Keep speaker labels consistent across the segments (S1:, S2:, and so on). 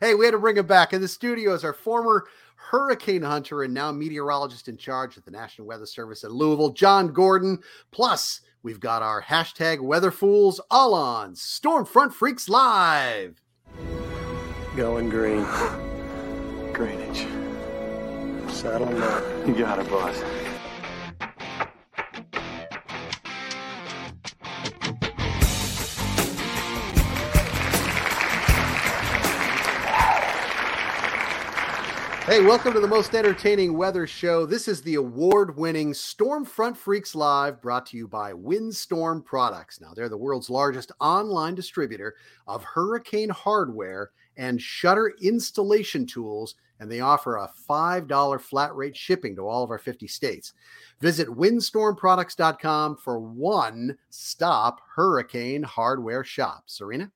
S1: Hey, we had to bring him back in the studio as our former hurricane hunter and now meteorologist in charge at the National Weather Service at Louisville, John Gordon. Plus, we've got our hashtag weather fools all on Stormfront Freaks Live.
S2: Going green.
S3: Greenwich.
S2: Saddle up.
S3: You got it, boss.
S1: Hey, welcome to the most entertaining weather show. This is the award winning Stormfront Freaks Live brought to you by Windstorm Products. Now, they're the world's largest online distributor of hurricane hardware and shutter installation tools, and they offer a $5 flat rate shipping to all of our 50 states. Visit windstormproducts.com for one stop hurricane hardware shop. Serena?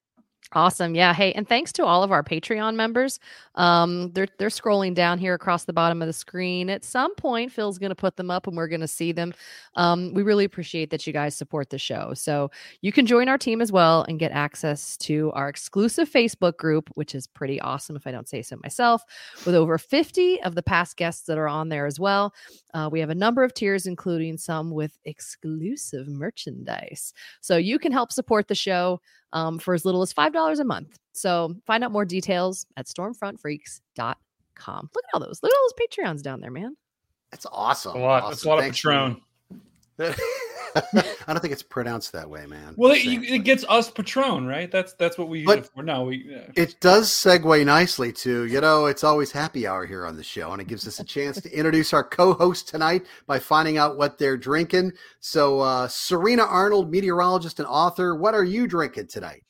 S4: Awesome. Yeah. Hey, and thanks to all of our Patreon members. Um, they're they're scrolling down here across the bottom of the screen. At some point, Phil's going to put them up, and we're going to see them. Um, we really appreciate that you guys support the show. So you can join our team as well and get access to our exclusive Facebook group, which is pretty awesome, if I don't say so myself. With over fifty of the past guests that are on there as well. Uh, we have a number of tiers, including some with exclusive merchandise. So you can help support the show um, for as little as $5 a month. So find out more details at stormfrontfreaks.com. Look at all those. Look at all those Patreons down there, man.
S1: That's awesome.
S5: A lot.
S1: Awesome.
S5: That's a lot
S1: Thanks,
S5: of Patron.
S1: Serena. I don't think it's pronounced that way, man.
S5: Well, it, you, it gets us Patron, right? That's that's what we use
S1: But-
S5: it for. No, we. Yeah.
S1: It does segue nicely to, you know, it's always happy hour here on the show, and it gives us a chance to introduce our co host tonight by finding out what they're drinking. So, uh, Serena Arnold, meteorologist and author, what are you drinking tonight?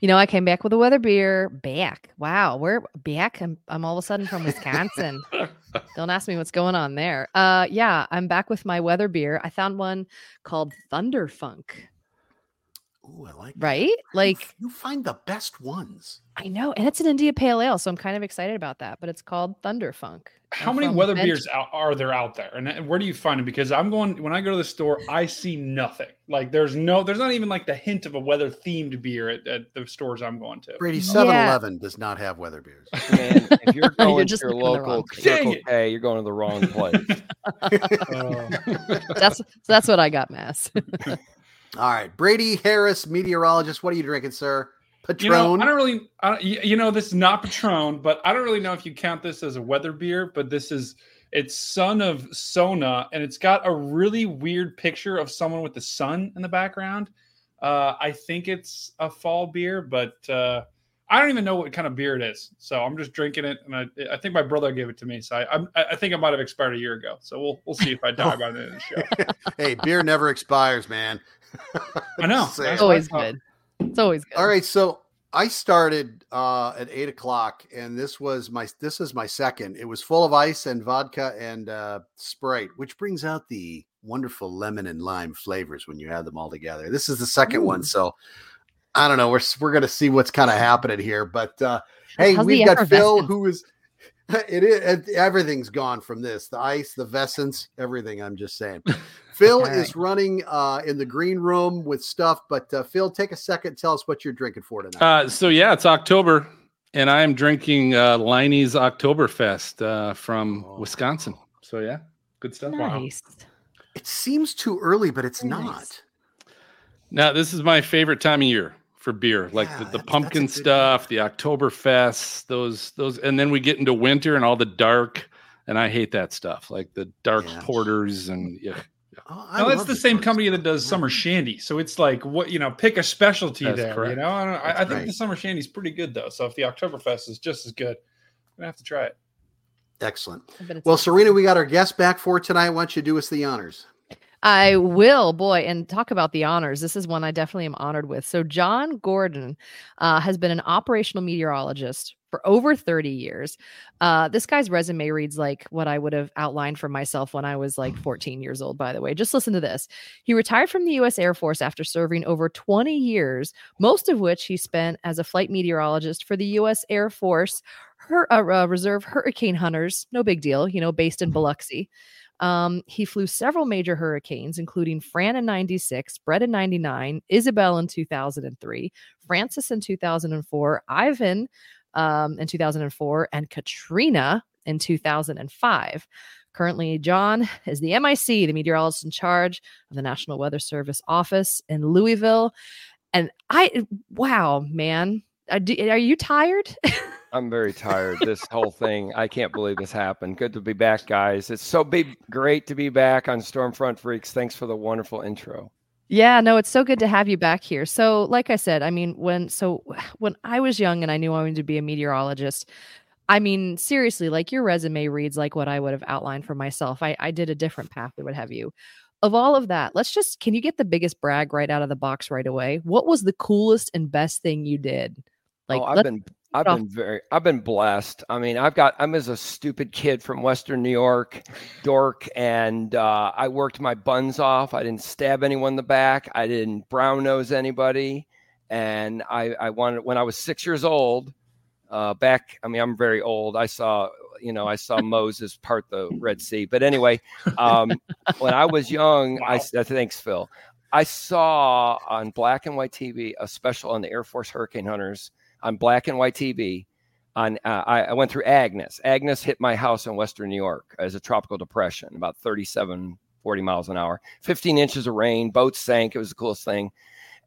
S4: You know, I came back with a weather beer. Back. Wow. We're back. I'm, I'm all of a sudden from Wisconsin. Don't ask me what's going on there. Uh, yeah, I'm back with my weather beer. I found one called Thunder Funk.
S1: Ooh, I like.
S4: Right?
S1: You
S4: Like
S1: you find the best ones.
S4: I know, and it's an India Pale Ale, so I'm kind of excited about that. But it's called Thunder Funk.
S5: How
S4: uh,
S5: many weather
S4: Vent-
S5: beers out, are there out there, and uh, where do you find them? Because I'm going when I go to the store, I see nothing. Like there's no, there's not even like the hint of a weather themed beer at, at the stores I'm going to.
S1: Brady,
S4: Yeah.
S1: 7 Eleven does not have weather beers.
S2: Man, if you're going
S4: just
S2: to your
S4: looking in the wrong
S2: local
S4: place.
S2: Circle. K, you're going to the wrong place.
S5: Oh.
S4: That's that's what I got, Mass.
S1: All right. Brady Harris, meteorologist. What are you drinking, sir?
S5: You know,
S1: Patron.
S5: I don't really, I, don't- you know, this is not Patron, but I don't really know if you count this as a weather beer. But this is, it's Son of Sona, and it's got a really weird picture of someone with the sun in the background. Uh, I think it's a fall beer, but uh, I don't even know what kind of beer it is. So I'm just drinking it, and I, I think my brother gave it to me. So I, I'm- I, I think it might have expired a year ago. So we'll we'll see if I die by the end of the show.
S1: hey, beer never expires, man.
S5: I know.
S1: Just.
S4: It's always good. It's always good.
S1: All right, so I started uh, at eight o'clock, and this was my this is my second. It was full of ice and vodka and uh, Sprite, which brings out the wonderful lemon and lime flavors when you have them all together. This is the second one, so I don't know. We're we're gonna see what's kind of happening here, but uh, hey,
S4: How's
S1: we've got Phil, who is. It is everything's gone from this the ice, the Vessence, everything. I'm just saying. Phil
S4: All right.
S1: is running uh, in the green room with stuff, but uh, Phil, take a second. Tell us what you're drinking for tonight.
S6: Uh, so yeah, it's October, and I'm drinking uh, Leinie's Oktoberfest uh, from
S1: Oh.
S6: Wisconsin. So yeah, good stuff.
S4: nice.
S1: it seems too early, but it's
S4: Very
S1: not.
S4: nice.
S6: Now this is my favorite time of year for beer, like
S1: Yeah,
S6: the, the
S1: that's- that's
S6: pumpkin
S1: good
S6: stuff, the Oktoberfest, those those, and then we get into winter and all the dark, and I hate that stuff, like the dark
S1: Yeah.
S6: porters and yeah.
S1: Oh, I
S5: No, that's the same
S1: Burns.
S5: company that does summer shandy. So it's like what you know, pick a specialty
S6: That's
S5: there. You know, I, don't, I, I think
S1: right.
S5: the summer shandy's pretty good though. So if the Oktoberfest is just as good, I'm gonna have to try it.
S1: Excellent.
S4: I bet it's
S1: Well,
S4: awesome.
S1: Serena, we got our guest back for tonight. Why don't you do us the honors?
S4: I will, boy, and talk about the honors. This is one I definitely am honored with. So, John Gordon uh, has been an operational meteorologist for over 30 years. Uh, this guy's resume reads like what I would have outlined for myself when I was like 14 years old, by the way. Just listen to this. He retired from the U.S. Air Force after serving over 20 years, most of which he spent as a flight meteorologist for the U.S. Air Force. Her, uh, uh, Reserve Hurricane Hunters, no big deal, you know, based in Biloxi. Um, he flew several major hurricanes, including Fran in 96, Bret in 99, Isabel in 2003, Frances in 2004, Ivan um, in 2004 and Katrina in 2005. Currently, John is the MIC, the meteorologist in charge of the National Weather Service office in Louisville. And I, wow, man, are, you tired?
S7: I'm very tired. This whole thing, I can't believe this happened. Good to be back, guys. It's so big, great to be back on Stormfront Freaks. Thanks for the wonderful intro.
S4: Yeah, no, it's so good to have you back here. So, like I said, I mean, when so when I was young and I knew I wanted to be a meteorologist, I mean, seriously, like your resume reads like what I would have outlined for myself. I, I did a different path what have you. Of all of that, let's just can you get the biggest brag right out of the box right away? What was the coolest and best thing you did?
S7: Oh, like, oh, I've been I've been very I've been blessed. I mean, I've got I'm as a stupid kid from Western New York, dork, and uh, I worked my buns off. I didn't stab anyone in the back. I didn't brown nose anybody, and I I wanted when I was six years old uh, back. I mean, I'm very old. I saw, you know, I saw Moses part the Red Sea. But anyway, um, when I was young, wow. I uh, thanks Phil. I saw on black and white TV a special on the Air Force Hurricane Hunters on black and white TV. On uh, I, I, went through Agnes. Agnes hit my house in Western New York as a tropical depression, about 37, 40 miles an hour, 15 inches of rain, boats sank. It was the coolest thing.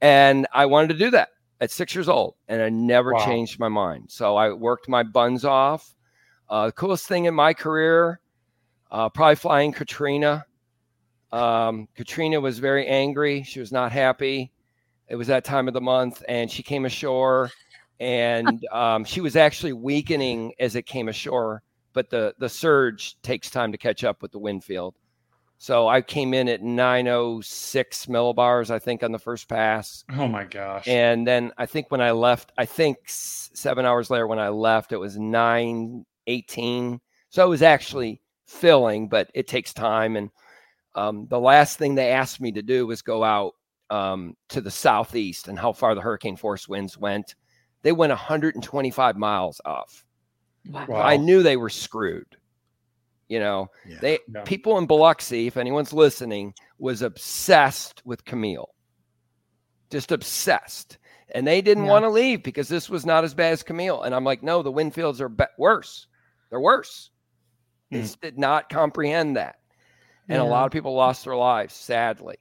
S7: And I wanted to do that at six years old, and I never wow. changed my mind. So I worked my buns off. Uh, the coolest thing in my career, uh, probably flying Katrina. Um, Katrina was very angry. She was not happy. It was that time of the month, and she came ashore, and um, she was actually weakening as it came ashore. But the the surge takes time to catch up with the wind field. So I came in at 906 millibars, I think, on the first pass.
S5: Oh my gosh.
S7: And then I think when I left, I think seven hours later when I left, it was 918. So it was actually filling, but it takes time. And um, the last thing they asked me to do was go out um, to the southeast and how far the hurricane force winds went. They went 125 miles off. Wow. I knew they were screwed. You know, yeah. they yeah. people in Biloxi, if anyone's listening, was obsessed with Camille, just obsessed, and they didn't yeah. want to leave because this was not as bad as Camille. And I'm like, no, the wind fields are be- worse. They're worse. They hmm. did not comprehend that, and a lot of people lost their lives, sadly.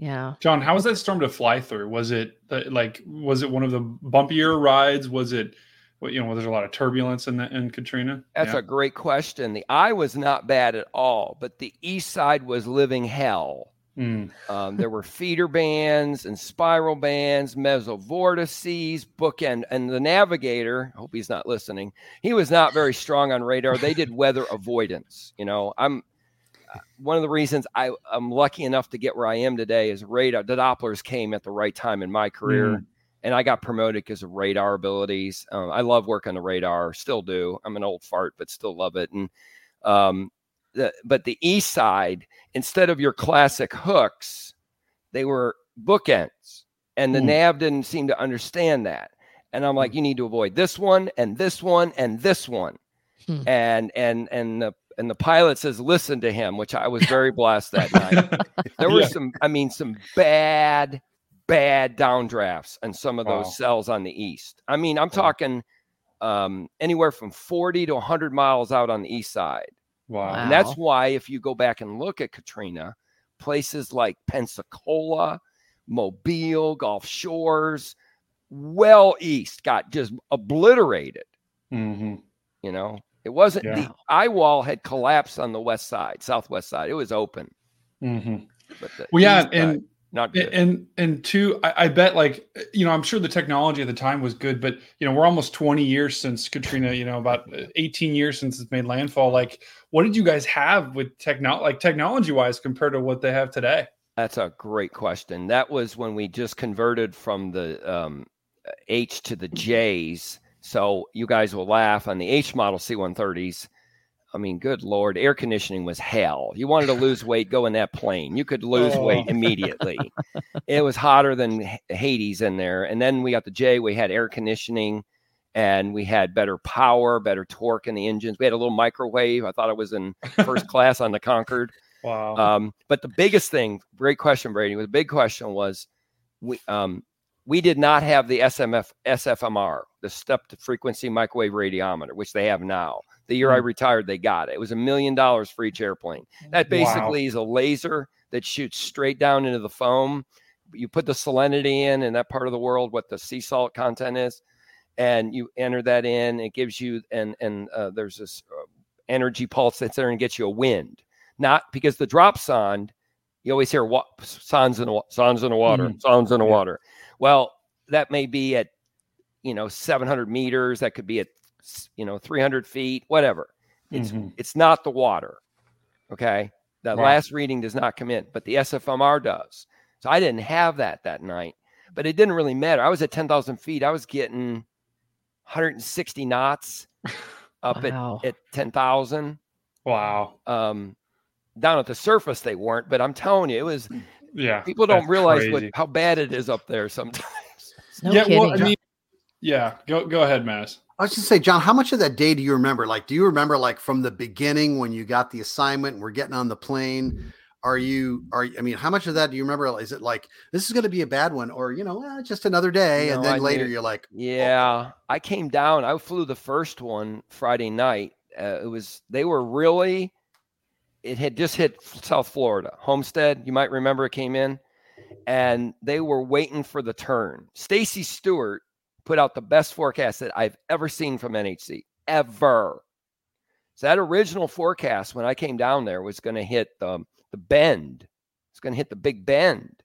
S4: Yeah.
S5: John, how was that storm to fly through? Was it like was it one of the bumpier rides? Was it you know, there's a lot of turbulence in the, in Katrina?
S7: That's yeah. a great question. The eye was not bad at all, but the east side was living hell. Mm. Um, there were feeder bands and spiral bands, mesovortices, bookend, and the navigator. I hope he's not listening. He was not very strong on radar. They did weather avoidance. You know, I'm uh, one of the reasons I, am lucky enough to get where I am today is radar. The Dopplers came at the right time in my career. Mm and I got promoted because of radar abilities. Um, I love working the radar, still do. I'm an old fart, but still love it. And um, the, but the east side, instead of your classic hooks, they were bookends, and the mm. nav didn't seem to understand that. And I'm like, mm. you need to avoid this one and this one and this one, hmm. and and and the and the pilot says listen to him, which I was very blessed that night. there were yeah. some, I mean, some bad bad downdrafts and some of those wow. cells on the east. I mean, I'm talking um, anywhere from 40 to 100 miles out on the east side.
S5: Wow.
S7: And that's why, if you go back and look at Katrina, places like Pensacola, Mobile, Gulf Shores, well east got just obliterated.
S5: Mm-hmm.
S7: You know, it wasn't yeah. the eye wall had collapsed on the west side, southwest side. It was open.
S5: Mm-hmm. But well, yeah, and
S7: not good.
S5: And and two, I, I, bet like you know, I'm sure the technology at the time was good, but you know, we're almost 20 years since Katrina. You know, about 18 years since it's made landfall. Like, what did you guys have with technology, like technology wise, compared to what they have today?
S7: That's a great question. That was when we just converted from the um, H to the J's. So you guys will laugh on the H model C130s I mean, good lord, air conditioning was hell. You wanted to lose weight, go in that plane. You could lose oh. weight immediately. it was hotter than Hades in there. And then we got the J. We had air conditioning, and we had better power, better torque in the engines. We had a little microwave. I thought I was in first class on the Concorde.
S5: Wow.
S7: Um, but the biggest thing, great question, Brady. The big question was, we um, we did not have the SMF SFMR. the stepped frequency microwave radiometer, which they have now. The year I
S5: Hmm.
S7: retired, they got it. It was a million dollars for each airplane. That
S5: Wow.
S7: basically is a laser that shoots straight down into the foam. You put the salinity in in that part of the world, what the sea salt content is, and you enter that in. It gives you and and uh, there's this uh, energy pulse that's there and gets you a wind. Not because the drop sonde, you always hear what sondes in the wa- in the water,
S5: Mhm.
S7: sondes in the
S5: Yeah.
S7: water. Well, that may be at you know 700 meters. That could be at you know 300 feet, whatever. It's
S5: Mhm.
S7: it's not the water. Okay. That
S5: Wow.
S7: last reading does not come in, but the SFMR does. So I didn't have that that night, but it didn't really matter. I was at 10,000 feet. I was getting 160 knots up
S4: Wow.
S7: at, at 10,000.
S5: Wow.
S7: Um, down at the surface, they weren't, but I'm telling you, it was
S5: Yeah.
S7: people don't
S5: that's
S7: realize what, how bad it is up there sometimes.
S4: No
S5: yeah.
S4: kidding.
S5: Well, I mean, yeah. Go go ahead, Mass.
S1: I was just say, John, how much of that day do you remember? Like, do you remember like from the beginning when you got the assignment and we're getting on the plane? Are you are I mean, how much of that do you remember? Is it like this is going to be a bad one, or you know, eh, just another day, and
S7: No,
S1: then
S7: I
S1: later
S7: knew-
S1: you're like,
S7: Yeah, I came down. I flew the first one Friday night. Uh, it was they were really. It had just hit South Florida, Homestead. You might remember it came in, and they were waiting for the turn. Stacy Stewart put out the best forecast that I've ever seen from NHC ever. So that original forecast when I came down there was going to hit the the bend. It's going to hit the Big Bend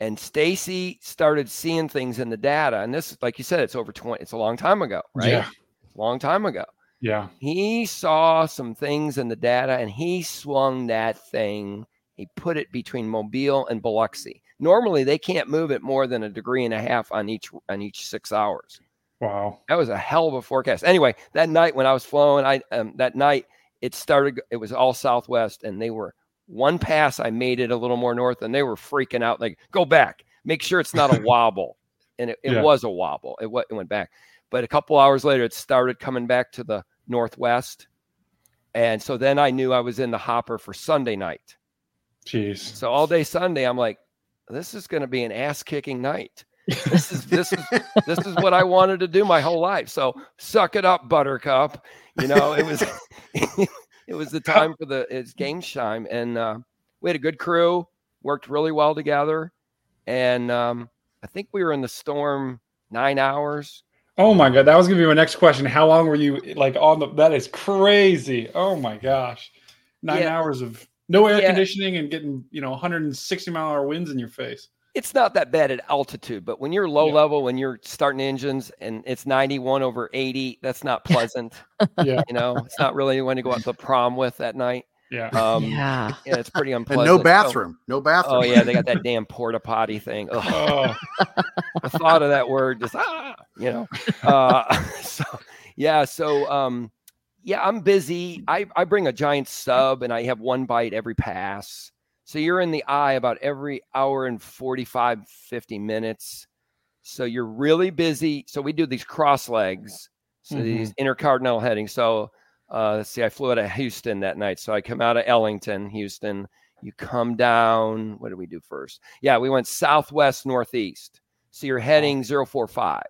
S7: and Stacy started seeing things in the data. And this, like you said, it's over 20, it's a long time ago, right?
S5: Yeah.
S7: Long time ago.
S5: Yeah.
S7: He saw some things in the data and he swung that thing. He put it between Mobile and Biloxi. Normally they can't move it more than a degree and a half on each on each six hours.
S5: Wow.
S7: That was a hell of a forecast. Anyway, that night when I was flowing, I um, that night it started. It was all Southwest, and they were one pass. I made it a little more north, and they were freaking out. Like, go back, make sure it's not a wobble, and it, it
S5: Yeah.
S7: was a wobble. It, it went back, but a couple hours later, it started coming back to the northwest, and so then I knew I was in the hopper for Sunday night.
S5: Jeez.
S7: So all day Sunday, I'm like, this is going to be an ass kicking night. This is this is this is what I wanted to do my whole life. So suck it up, Buttercup. You know, it was it was the time for the it's game time, and uh, we had a good crew, worked really well together, and um, I think we were in the storm nine hours.
S5: Oh my god, that was gonna be my next question. How long were you like on the? That is crazy. Oh my gosh, nine
S7: Yeah.
S5: hours of no air
S7: Yeah.
S5: conditioning and getting you know 160 mile hour winds in your face.
S7: It's not that bad at altitude, but when you're low
S5: Yeah.
S7: level, when you're starting engines and it's 91 over 80, that's not pleasant.
S5: Yeah,
S7: you know, it's not really anyone to go out to prom with that night.
S5: Yeah.
S7: Um,
S4: yeah.
S7: yeah, it's pretty
S1: and
S7: unpleasant.
S1: no
S7: So-
S1: bathroom, no bathroom.
S7: oh yeah, they got that damn porta potty thing. Ugh,
S5: Oh,
S7: the thought of that word just ah, you know. Uh, so yeah, so um, yeah, I'm busy. I I bring a giant sub and I have one bite every pass. So you're in the eye about every hour and 45, 50 minutes. So you're really busy. So we do these cross legs. So these intercardinal headings. So uh, let's see, I flew out of Houston that night. So I come out of Ellington, Houston. You come down. What did we do first? Yeah, we went southwest, northeast. So you're heading 045.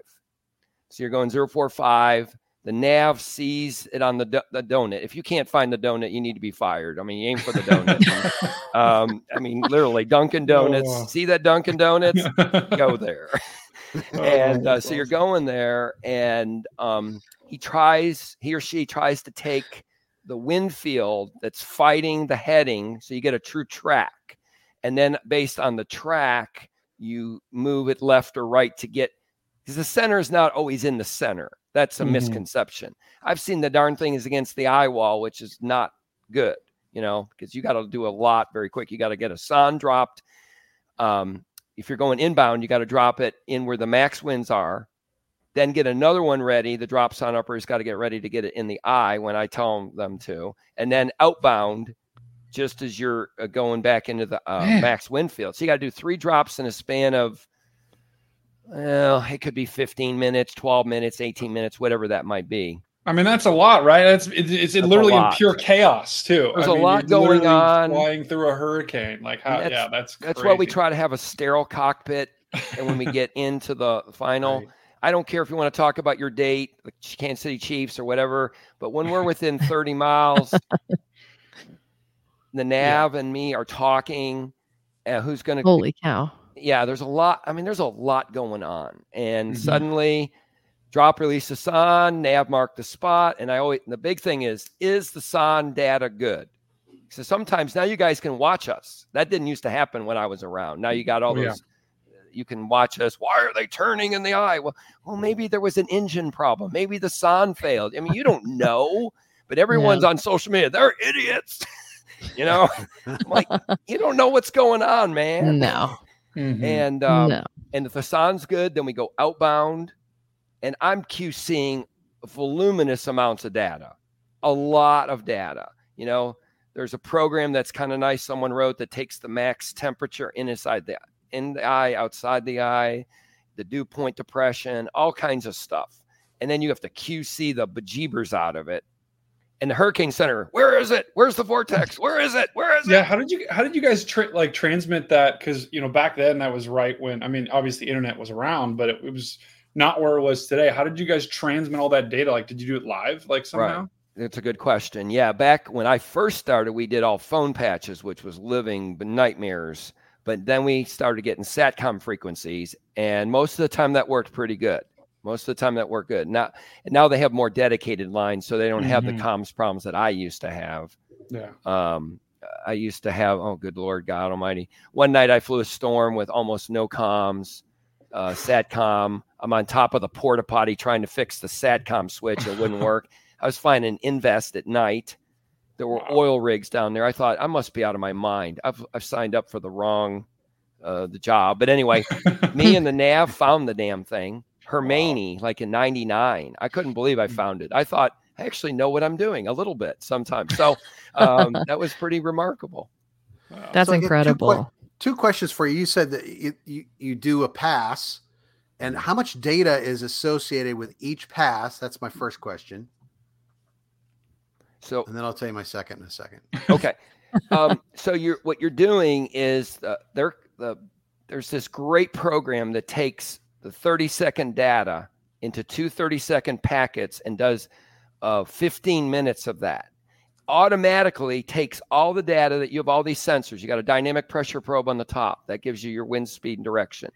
S7: So you're going 045. The nav sees it on the, do- the donut. If you can't find the donut, you need to be fired. I mean, you aim for the donut. um, I mean, literally, Dunkin' Donuts.
S5: Oh.
S7: See that Dunkin' Donuts? Go there.
S5: Oh,
S7: and uh, so you're going there, and um, he tries, he or she tries to take the wind field that's fighting the heading, so you get a true track, and then based on the track, you move it left or right to get because the center is not always in the center. That's a
S5: Mhm.
S7: misconception. I've seen the darn thing is against the eye wall, which is not good, you know, because you got to do a lot very quick. You got to get a sonde dropped. Um, if you're going inbound, you got to drop it in where the max winds are, then get another one ready. The drop son upper's got to get ready to get it in the eye when I tell them to, and then outbound, just as you're uh, going back into the uh, max wind field. So you got to do three drops in a span of, well, it could be 15 minutes, 12 minutes, 18 minutes, whatever that might be.
S5: I mean, that's a lot, right? It's it's, it's
S7: That's
S5: literally in pure chaos too.
S7: There's
S5: I
S7: a
S5: mean,
S7: lot going on.
S5: flying through a hurricane. Like how?
S7: That's-
S5: yeah, that's
S7: That's why we try to have a sterile cockpit. And when we get into the final,
S1: Right.
S7: I don't care if you want to talk about your date, the Kansas City Chiefs or whatever, but when we're within 30 miles, the nav and me are talking. Uh, who's going to?
S4: Holy cow!
S7: Yeah, there's a lot. I mean, there's a lot going on, and mm-hmm. suddenly, drop release the sonde, nav mark the spot, and I always. And the big thing is, is the sonde data good? So sometimes now you guys can watch us. That didn't used to happen when I was around. Now you got all oh, those. Yeah. You can watch us. Why are they turning in the eye? Well, well, maybe there was an engine problem. Maybe the sonde failed. I mean, you don't know, but everyone's yeah. on social media. They're idiots. you know, like you don't know what's going on, man.
S4: No.
S7: Mm-hmm. And um, no. and if the sonde's good, then we go outbound, and I'm QCing voluminous amounts of data, a lot of data. You know, there's a program that's kind of nice. Someone wrote that takes the max temperature inside the in the eye, outside the eye, the dew point depression, all kinds of stuff. And then you have to QC the bejeebers out of it and the Hurricane Center. Where is it? Where's the vortex? Where is it? Where is
S5: it? Yeah, how did you how did you guys tra- like transmit that? Because you know back then that was right when I mean obviously the internet was around, but it, it, was not where it was today. How did you guys transmit all that data? Like, did you do it live like somehow?
S7: Right. It's a good question. Yeah, back when I first started, we did all phone patches, which was living nightmares. But then we started getting satcom frequencies, and most of the time that worked pretty good. Most of the time that worked good. Now, now they have more dedicated lines, so they don't have mm-hmm. the comms problems that I used to have.
S5: Yeah.
S7: Um, I used to have. Oh, good Lord, God Almighty! One night I flew a storm with almost no comms, uh, satcom. I'm on top of the porta potty trying to fix the satcom switch. It wouldn't work. I was flying an invest at night. There were wow. oil rigs down there. I thought I must be out of my mind. I've I've signed up for the wrong uh, the job. But anyway, me and the nav found the damn thing. Hermione, wow. like in 99. I couldn't believe I mm. found it. I thought, I actually know what I'm doing a little bit sometimes. So um, that was pretty remarkable.
S4: Wow. That's so incredible.
S1: Two, two, questions for you. You said that you, you, you do a pass, and how much data is associated with each pass? That's my first question.
S7: So,
S1: and then I'll tell you my second in a second.
S7: Okay. um, so you're what you're doing is uh, there the there's this great program that takes the 30 second data into two 30 second packets and does uh, 15 minutes of that. Automatically takes all the data that you have all these sensors. You got a dynamic pressure probe on the top that gives you your wind speed and direction.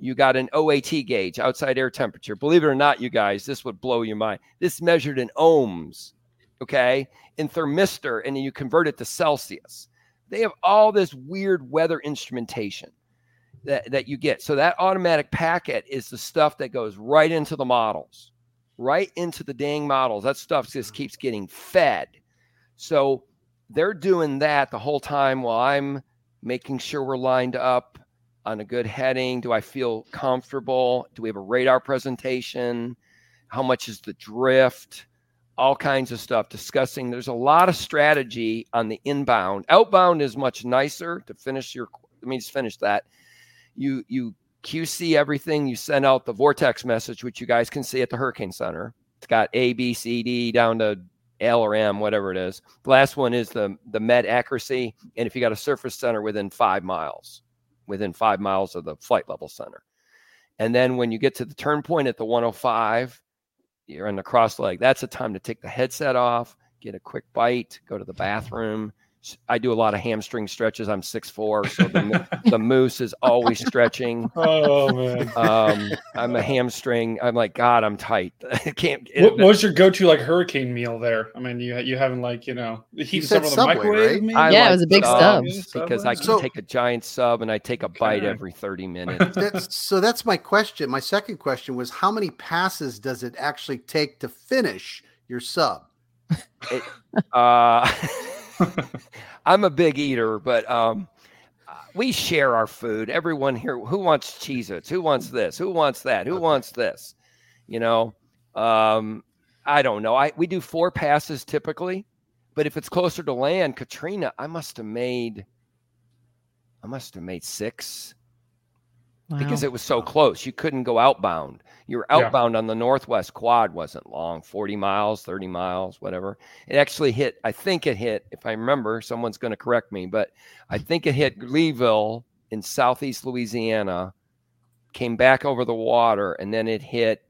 S7: You got an oat gauge outside air temperature. Believe it or not you guys this would blow your mind. This measured in ohms okay in thermistor and then you convert it to celsius they have all this weird weather instrumentation that, that you get. So that automatic packet is the stuff that goes right into the models, right into the dang models. That stuff just keeps getting fed. So they're doing that the whole time while I'm making sure we're lined up on a good heading. Do I feel comfortable? Do we have a radar presentation? How much is the drift? All kinds of stuff discussing. There's a lot of strategy on the inbound. Outbound is much nicer to finish your. Let me just finish that you you QC everything. You send out the vortex message, which you guys can see at the Hurricane Center. It's got A, B, C, D down to L or M, whatever it is. The last one is the the med accuracy, and if you got a surface center within five miles, within five miles of the flight level center, and then when you get to the turn point at the 105, you're in the cross leg. That's a time to take the headset off, get a quick bite, go to the bathroom, I do a lot of hamstring stretches. I'm six four, so the, the moose is always stretching.
S5: Oh man,
S7: um, I'm a hamstring. I'm like God, I'm tight. I can't.
S5: What, what, was your go-to like hurricane meal there? I mean, you you having like you know heat some of the microwave?
S4: Right? yeah, like it was a big sub
S7: because I can so, take a giant sub and I take a bite every thirty minutes.
S1: That's, so that's my question. My second question was, how many passes does it actually take to finish your sub?
S7: It, uh, I'm a big eater, but um, we share our food. Everyone here, who wants Cheez Its? Who wants this? Who wants that? Who wants this? You know, um, I don't know. I we do four passes typically, but if it's closer to land, Katrina, I must have made, I must have made six wow. because it was so close. You couldn't go outbound. You were outbound yeah. on the Northwest Quad wasn't long, 40 miles, 30 miles, whatever. It actually hit, I think it hit, if I remember, someone's going to correct me, but I think it hit Leeville in southeast Louisiana, came back over the water, and then it hit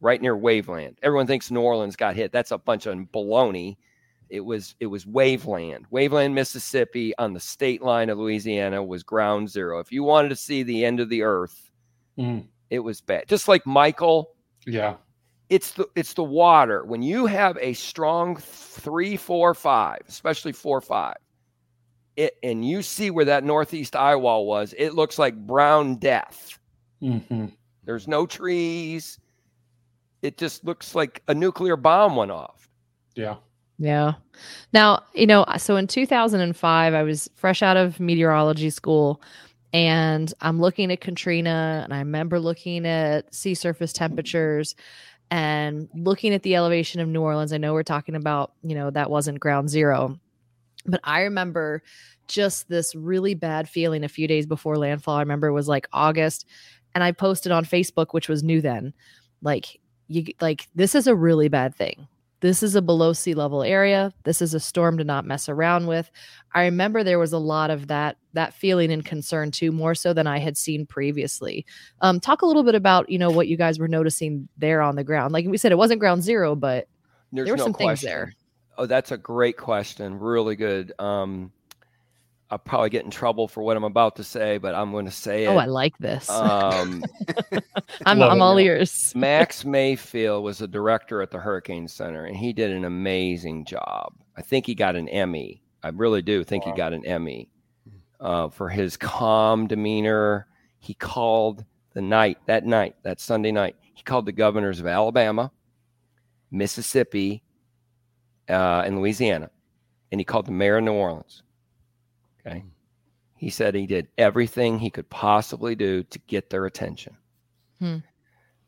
S7: right near Waveland. Everyone thinks New Orleans got hit. That's a bunch of baloney. It was it was Waveland. Waveland, Mississippi, on the state line of Louisiana, was ground zero. If you wanted to see the end of the earth,
S5: Mm.
S7: it was bad. Just like Michael,
S5: Yeah.
S7: it's the it's the water. When you have a strong three, four, five, especially four, five, it and you see where that northeast eye wall was, it looks like brown death.
S5: hmm
S7: There's no trees. It just looks like a nuclear bomb went off.
S5: Yeah.
S4: Yeah. Now, you know, so in 2005, I was fresh out of meteorology school and I'm looking at Katrina and I remember looking at sea surface temperatures and looking at the elevation of New Orleans. I know we're talking about, you know, that wasn't ground zero, but I remember just this really bad feeling a few days before landfall. I remember it was like August and I posted on Facebook, which was new then, like, you like, this is a really bad thing this is a below sea level area this is a storm to not mess around with i remember there was a lot of that that feeling and concern too more so than i had seen previously um, talk a little bit about you know what you guys were noticing there on the ground like we said it wasn't ground zero but
S7: There's
S4: there were
S7: no
S4: some
S7: question.
S4: things there
S7: Oh, that's a great question. Really good. Um, I'll probably get in trouble for what I'm about to say, but I'm going to say it.
S4: oh i like this
S7: um,
S4: i'm, I'm all
S5: yeah.
S4: ears
S7: Max Mayfield was a director at the Hurricane Center, and he did an amazing job. I think he got an Emmy. I really do think he got an Emmy uh, for his calm demeanor. He called the night, that night, that Sunday night, he called the governors of Alabama, Mississippi, uh, and Louisiana, and he called the mayor of New Orleans. Okay. He said he did everything he could possibly do to get their attention.
S4: Hmm.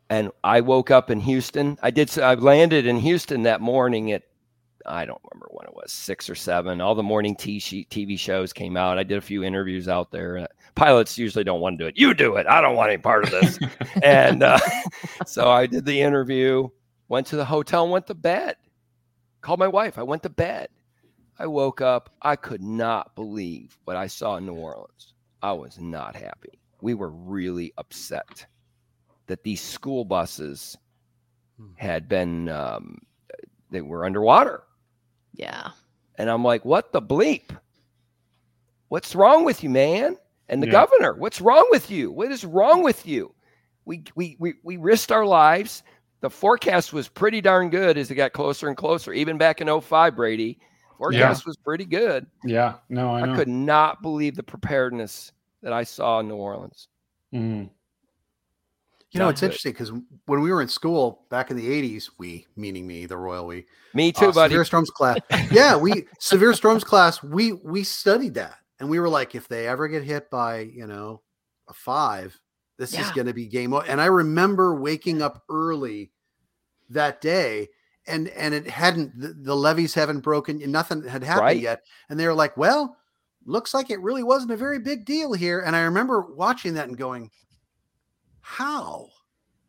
S7: And I woke up in Houston. I did. I landed in Houston that morning at I don't remember when it was six or seven. All the morning TV shows came out. I did a few interviews out there. Uh, Pilots usually don't want to do it. You do it. I don't want any part of this. and uh, so I did the interview. Went to the hotel. Went to bed. Called my wife. I went to bed. I woke up. I could not believe what I saw in New Orleans. I was not happy. We were really upset that these school buses had been um, they were underwater.
S4: yeah
S7: And I'm like, what the bleep? What's wrong with you, man? And the
S5: Yeah.
S7: governor, what's wrong with you? What is wrong with you? We, we we we risked our lives. The forecast was pretty darn good as it got closer and closer. Even back in 05, Brady, forecast was pretty good.
S5: Yeah. No, I know.
S7: I could not believe the preparedness that I saw in New Orleans.
S5: Mm.
S1: You know, it's
S7: good.
S1: interesting because when we were in school back in the 80s, we, meaning me, the royal we,
S7: Me too,
S1: uh,
S7: buddy.
S1: severe storms class. yeah, we severe storms class. We we studied that, and we were like, if they ever get hit by you know a five, this is going to be game over. And I remember waking up early that day, and and it hadn't the, the levees haven't broken, nothing had happened
S7: Right.
S1: yet, and they were like, well, looks like it really wasn't a very big deal here. And I remember watching that and going, how?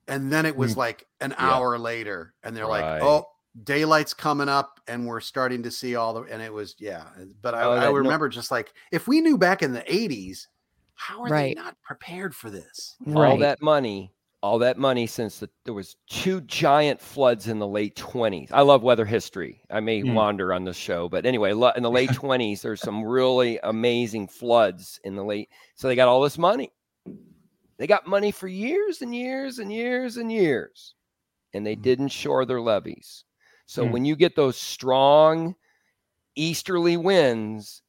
S1: And then it was like an
S7: Hmm. Yeah.
S1: hour later, and they're
S7: Right.
S1: like, "Oh, daylight's coming up, and we're starting to see all the." And it was, yeah. But I,
S7: Oh,
S1: I
S7: that no-
S1: remember just like if we knew back in the '80s, how are
S4: Right.
S1: they not prepared for this?
S7: all
S4: right
S7: that money, all that money since the, there was two giant floods in the late 20s. I love weather history. I may
S5: Mm.
S7: wander on this show, but anyway, in the late 20s, there's some really amazing floods in the late. So they got all this money. They got money for years and years and years and years, and they didn't shore their levees. So
S5: Mm.
S7: when you get those strong easterly winds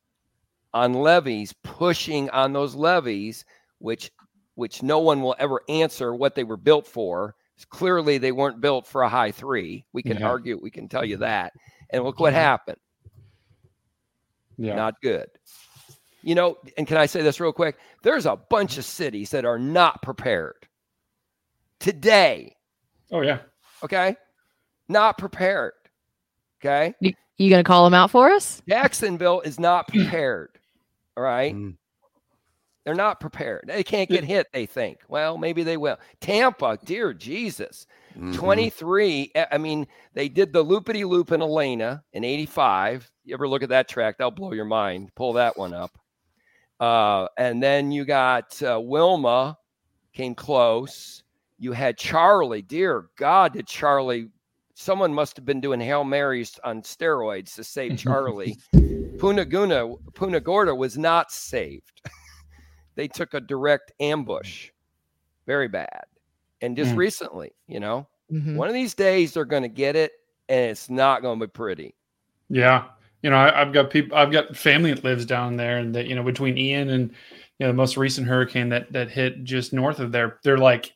S7: on levees pushing on those levees, which which no one will ever answer what they were built for. Clearly, they weren't built for a high three. We can
S5: Yeah.
S7: argue, we can tell you that. And look what happened.
S5: Yeah.
S7: Not good. You know, and can I say this real quick? There's a bunch of cities that are not prepared today.
S5: oh yeah.
S7: Okay. Not prepared. Okay.
S4: you, you gonna call them out for us
S7: Jacksonville is not prepared. All right.
S1: Mm.
S7: They're not prepared. They can't get hit, they think. Well, maybe they will. Tampa, dear Jesus.
S1: Mhm.
S7: 23. eh, I mean, they did the loopity loop in Elena in 85. You ever look at that track? That'll blow your mind. Pull that one up. Uh, and then you got uh, Wilma came close. You had Charley. Dear God, did Charley? Someone must have been doing hail marys on steroids to save Charley. Punaguna, Punta Gorda was not saved. they took a direct ambush. Very bad. And just
S5: Mm.
S7: recently, you know,
S4: Mhm.
S7: one of these days they're going to get it, and it's not going to be pretty.
S5: Yeah, you know, I, I've got people, I've got family that lives down there, and that you know, between Ian and you know the most recent hurricane that that hit just north of there, they're like,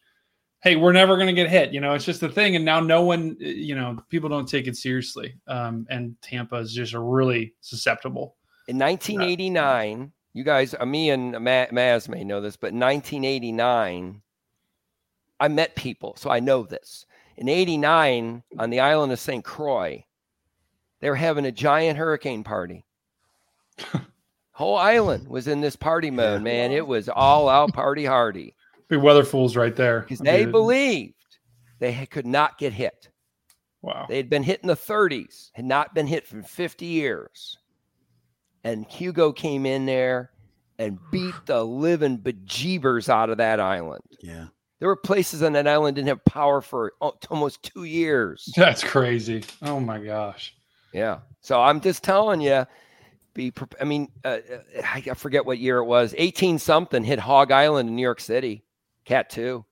S5: "Hey, we're never going to get hit." You know, it's just a thing, and now no one, you know, people don't take it seriously. Um, and Tampa is just really susceptible.
S7: In 1989, you guys, uh, me and Ma- Maz may know this, but 1989, I met people, so I know this. In 89, on the island of St. Croix, they were having a giant hurricane party. Whole island was in this party mode, man. It was all out party hardy
S5: Big weather fools right there.
S7: because they
S5: Dude.
S7: believed they could not get hit.
S5: Wow.
S7: They had been hit in the 30s, had not been hit for 50 years. And Hugo came in there and beat the living bejeebers out of that island.
S1: Yeah.
S7: There were places on that island didn't have power for almost two years.
S5: That's crazy. Oh my gosh.
S7: Yeah. So I'm just telling you, be. prep- I mean, uh, uh, I I forget what year it was. 18 something hit Hog Island in New York City. Cat two.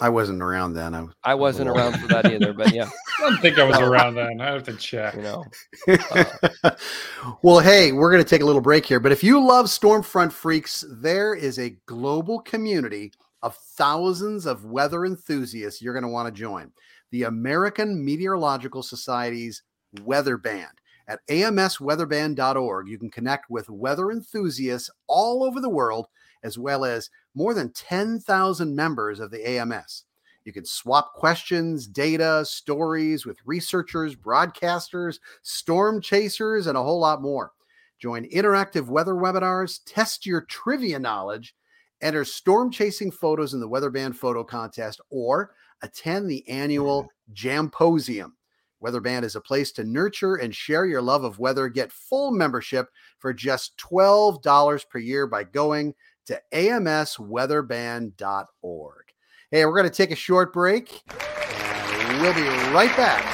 S1: I wasn't around then. I was
S7: I wasn't around for that either, but yeah,
S5: I don't think I was uh, around then. I have to check.
S7: you know.
S1: well, hey, we're going to take a little break here. But if you love Stormfront Freaks, there is a global community of thousands of weather enthusiasts you're going to want to join. The American Meteorological Society's Weather Band. At amsweatherband.org, you can connect with weather enthusiasts all over the world, as well as more than 10,000 members of the AMS. You can swap questions, data, stories with researchers, broadcasters, storm chasers, and a whole lot more. Join interactive weather webinars, test your trivia knowledge, enter storm chasing photos in the Weatherband photo contest, or attend the annual Jamposium. Weatherband is a place to nurture and share your love of weather. Get full membership for just $12 per year by going to amsweatherband.org. Hey, we're going to take a short break and we'll be right back.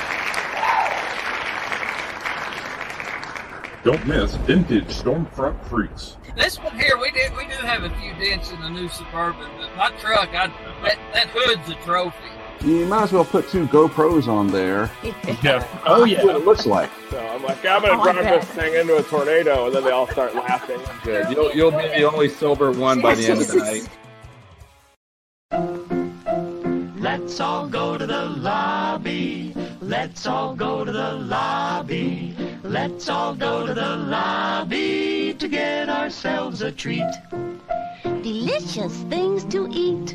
S8: Don't miss Vintage Stormfront Freaks.
S9: This one here, we did we do have a few dents in the new Suburban, but my truck, I, that, that hood's a trophy.
S10: You might as well put two GoPros on there.
S5: Yeah. Oh
S10: See what it looks like.
S2: So I'm like, I'm gonna
S11: Oh,
S2: drive
S11: bet.
S2: this thing into a tornado, and then they all start laughing.
S12: Good. You'll, you'll be the only sober one by the end of the night.
S13: Let's all go to the lobby. Let's all go to the lobby. Let's all go to the lobby to get ourselves a treat.
S11: Delicious things to eat.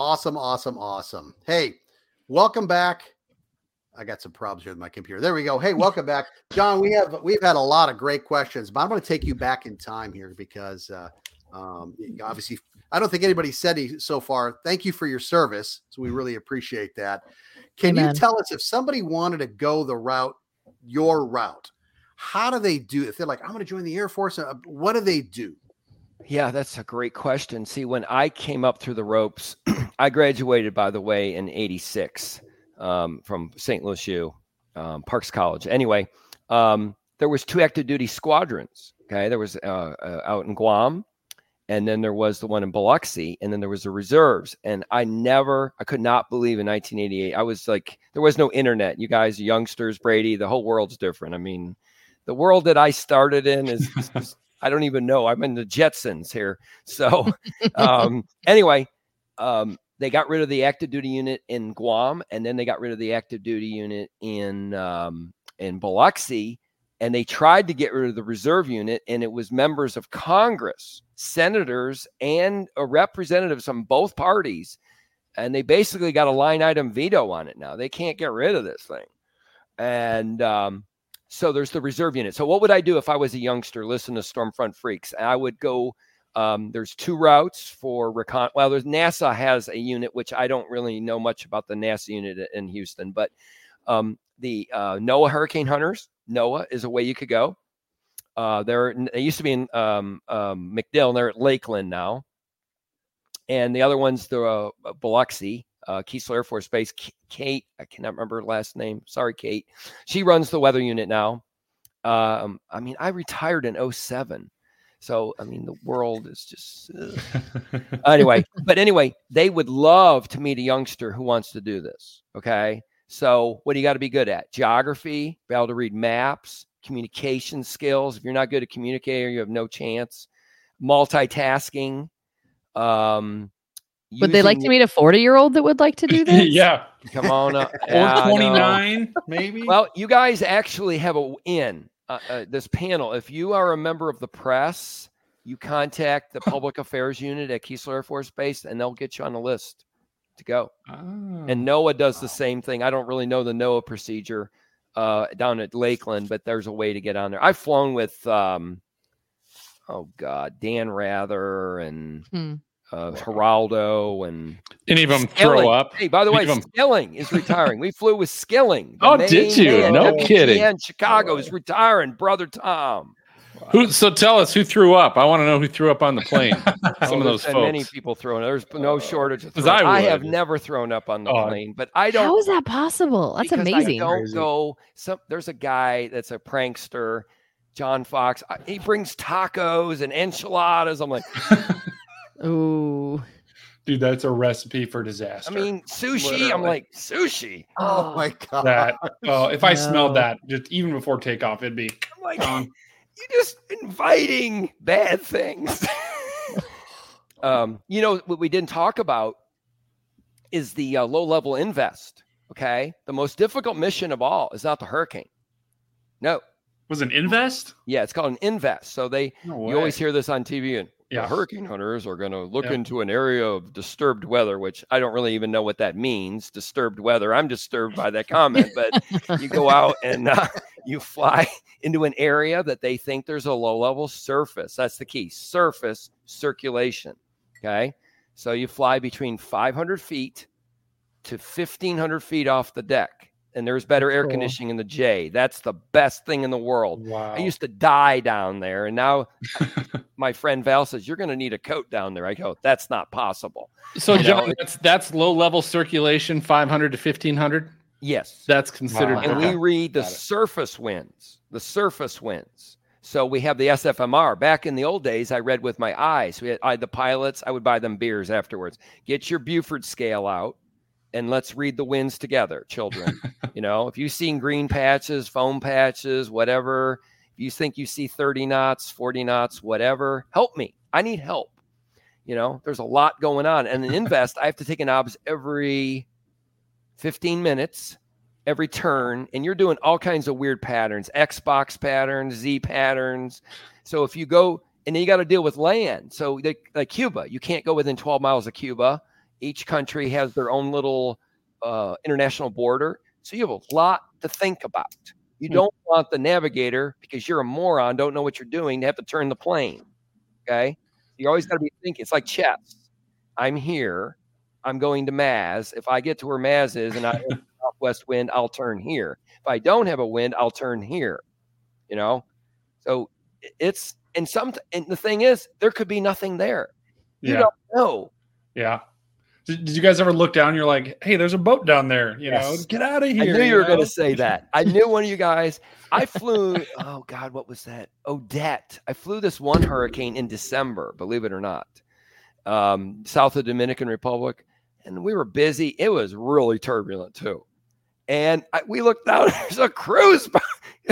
S1: Awesome, awesome, awesome. Hey, welcome back. I got some problems here with my computer. There we go. Hey, welcome back, John. We have we've had a lot of great questions, but I'm going to take you back in time here because uh, um, obviously I don't think anybody said any so far. Thank you for your service, so we really appreciate that. Can you tell us if somebody wanted to go the route, your route? How do they do? If they're like, I'm going to join the Air Force, uh, what do they do?
S7: Yeah, that's a great question. See, when I came up through the ropes, I graduated, by the way, in '86 um, from St. Louis U, um, Parks College. Anyway, um, there was two active duty squadrons. Okay, there was uh, uh, out in Guam, and then there was the one in Biloxi, and then there was the reserves. And I never, I could not believe in 1988. I was like, there was no internet. You guys, youngsters, Brady, the whole world's different. I mean, the world that I started in is, is- I don't even know. I'm in the Jetsons here. So, um, anyway, um, they got rid of the active duty unit in Guam, and then they got rid of the active duty unit in um, in Biloxi, and they tried to get rid of the reserve unit, and it was members of Congress, senators, and representatives from both parties and they basically got a line item veto on it now. They can't get rid of this thing, and um, so there's the reserve unit. So what would I do if I was a youngster? Listen to Stormfront Freaks. I would go. Um, there's two routes for recon. Well, there's NASA has a unit which I don't really know much about the NASA unit in Houston, but um, the uh, NOAA Hurricane Hunters. NOAA is a way you could go. Uh, they're they used to be in um, um, MacDill. They're at Lakeland now, and the other one's the uh, Biloxi, uh, Keesler Air Force Base. Kate, I cannot remember her last name. Sorry, Kate. She runs the weather unit now. Um, I mean, I retired in 07. So, I mean, the world is just anyway. But anyway, they would love to meet a youngster who wants to do this. Okay. So, what do you got to be good at? Geography, be able to read maps, communication skills. If you're not good at communicating, you have no chance. Multitasking. Um,
S4: would they like to meet a 40 year old that would like to do this?
S5: yeah.
S7: Come on up.
S5: or 29, maybe.
S7: Well, you guys actually have a in uh, uh, this panel. If you are a member of the press, you contact the public affairs unit at Keesler Air Force Base, and they'll get you on the list to go.
S5: Oh.
S7: And NOAA does the same thing. I don't really know the NOAA procedure uh, down at Lakeland, but there's a way to get on there. I've flown with, um, oh God, Dan Rather and
S4: Hmm.
S7: Uh, Geraldo and
S6: Any of them
S7: Skilling.
S6: throw up?
S7: Hey, by the way,
S6: Any of 'em-
S7: Skilling is retiring. we flew with Skilling.
S6: Oh, did you?
S7: man,
S6: No
S7: WGN
S6: kidding.
S7: Chicago is retiring. Brother Tom.
S6: Who? So tell us who threw up. I want to know who threw up on the plane. Some
S7: Oh,
S6: of those
S7: been
S6: folks.
S7: Many people throwing. There's no shortage of.
S6: 'Cause
S7: throwing.
S6: I
S7: I have never thrown up on the
S6: Oh.
S7: plane, but I don't.
S4: How is that possible? That's
S7: because
S4: amazing.
S7: I don't go. Some there's a guy that's a prankster, John Fox. He brings tacos and enchiladas. I'm like,
S4: Ooh.
S5: Dude, that's a recipe for disaster.
S7: I mean, sushi. I'm like sushi.
S1: Oh my god.
S5: that. Oh, if I smelled that, just even before takeoff, it'd be
S7: I'm like,
S5: gone.
S7: you just inviting bad things. um, you know what we didn't talk about is the uh, low level invest. Okay, the most difficult mission of all is not the hurricane. No,
S5: Was an invest?
S7: yeah, it's called an invest. So they
S5: No
S7: you always hear this on TV and the
S5: Yeah.
S7: hurricane hunters are going to look into an area of disturbed weather, which I don't really even know what that means. Disturbed weather. I'm disturbed by that comment, but you go out and uh, you fly into an area that they think there's a low level surface. That's the key surface circulation. Okay. So you fly between 500 feet to 1500 feet off the deck. And there's better air
S5: Cool.
S7: conditioning in the J. That's the best thing in the world.
S5: Wow.
S7: I used to die down there. And now my friend Val says, You're going to need a coat down there. I go, That's not possible.
S6: So,
S7: You know,
S6: John, that's that's low level circulation, 500 to 1500.
S7: Yes.
S6: That's considered.
S5: Wow.
S7: and
S6: okay.
S7: we read the surface winds, the surface winds. So we have the SFMR. Back in the old days, I read with my eyes. We had I, the pilots. I would buy them beers afterwards. Get your Beaufort scale out, and let's read the winds together, children. you know, if you've seen green patches, foam patches, whatever. If you think you see 30 knots, 40 knots, whatever, help me. I need help. You know, there's a lot going on. And in Invest, I have to take an obs every 15 minutes every turn and you're doing all kinds of weird patterns xbox patterns z patterns so if you go and then you got to deal with land so like cuba you can't go within 12 miles of cuba each country has their own little uh, international border so you have a lot to think about you
S6: Hmm.
S7: don't want the navigator because you're a moron don't know what you're doing to have to turn the plane okay you always got to be thinking it's like chess i'm here i'm going to maz if i get to where maz is and i have a southwest wind, I'll turn here. If I don't have a wind, I'll turn here. You know, so it's and some and the thing is, there could be nothing there. You
S5: Yeah.
S7: don't know.
S5: Yeah. Did, did you guys ever look down? You're like, hey, there's a boat down there. You know, get out of here.
S7: I knew you were going to say that. I knew one of you guys. I flew. oh God, what was that? Odette. I flew this one hurricane in December. Believe it or not, um, south of the Dominican Republic, and we were busy. It was really turbulent too. And I, we looked down. There's a cruise boat.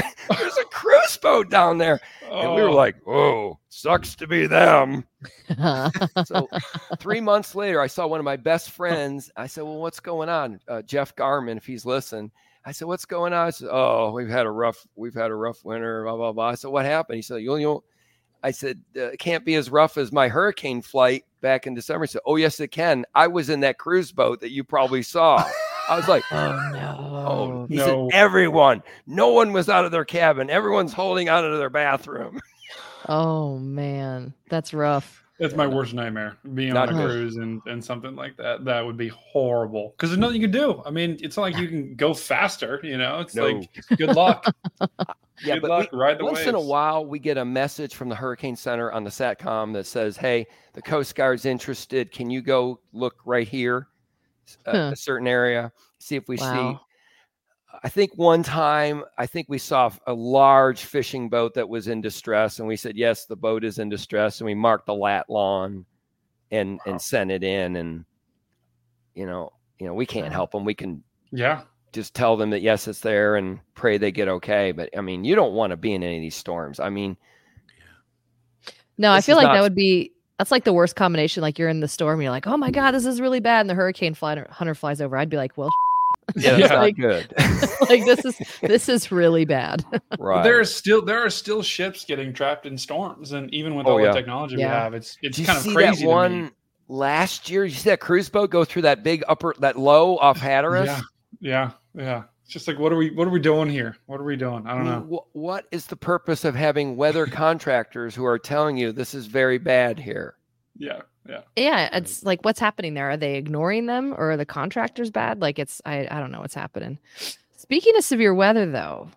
S7: there's a cruise boat down there, and we were
S5: Oh.
S7: like, "Whoa, sucks to be them." so three months later, I saw one of my best friends. I said, "Well, what's going on?" Uh, Jeff Garman, if he's listening, I said, "What's going on?" I said, "Oh, we've had a rough, we've had a rough winter." Blah blah blah. I said, "What happened?" He said, "You, you." I said, uh, "It can't be as rough as my hurricane flight back in December. He said, "Oh yes, it can." I was in that cruise boat that you probably saw. I was like,
S4: "Oh, oh no!"
S7: He
S5: no.
S7: said, "Everyone, no one was out of their cabin. Everyone's holding out of their bathroom."
S4: Oh man, that's rough.
S5: That's my worst nightmare. Being
S7: Not
S5: on a
S7: good.
S5: cruise and, and something like that. That would be horrible. Because there's nothing you can do. I mean, it's not like you can go faster, you know? It's
S7: No.
S5: like good luck.
S7: Yeah,
S5: Good
S7: but
S5: luck,
S7: we-
S5: ride the
S7: once in a while we get a message from the Hurricane Center on the SATCOM that says, "Hey, the Coast Guard's interested. Can you go look right here, uh,
S4: Huh.
S7: a certain area, see if we see." I think one time, I think we saw a large fishing boat that was in distress, and we said, "Yes, the boat is in distress," and we marked the lat long, and and sent it in, and you know, you know, we can't help them. We can
S5: Yeah.
S7: just tell them that yes, it's there and pray they get okay. But I mean, you don't want to be in any of these storms. I mean,
S4: No, I feel
S7: is
S4: like that would be that's like the worst combination. Like you're in the storm, you're like, "Oh my god, this is really bad," and the hurricane fly, hunter flies over. I'd be like, "Well,
S7: yeah, that's
S5: Yeah.
S7: not
S4: Like-
S7: good.
S4: like this is this is really bad."
S7: right.
S5: There are still there are still ships getting trapped in storms, and even with
S7: Oh,
S5: all
S7: yeah.
S5: the technology we have, it's it's
S7: you
S5: kind of
S7: see
S5: crazy.
S7: that
S5: to me.
S7: one last year? You see that cruise boat go through that big upper, that low off Hatteras?
S5: Yeah, yeah, yeah. It's just like what are we what are we doing here? What are we doing? I don't know.
S7: What is the purpose of having weather contractors who are telling you this is very bad here?
S5: Yeah, yeah.
S4: yeah, it's like what's happening there? Are they ignoring them, or are the contractors bad? Like it's I I don't know what's happening. Speaking of severe weather, though,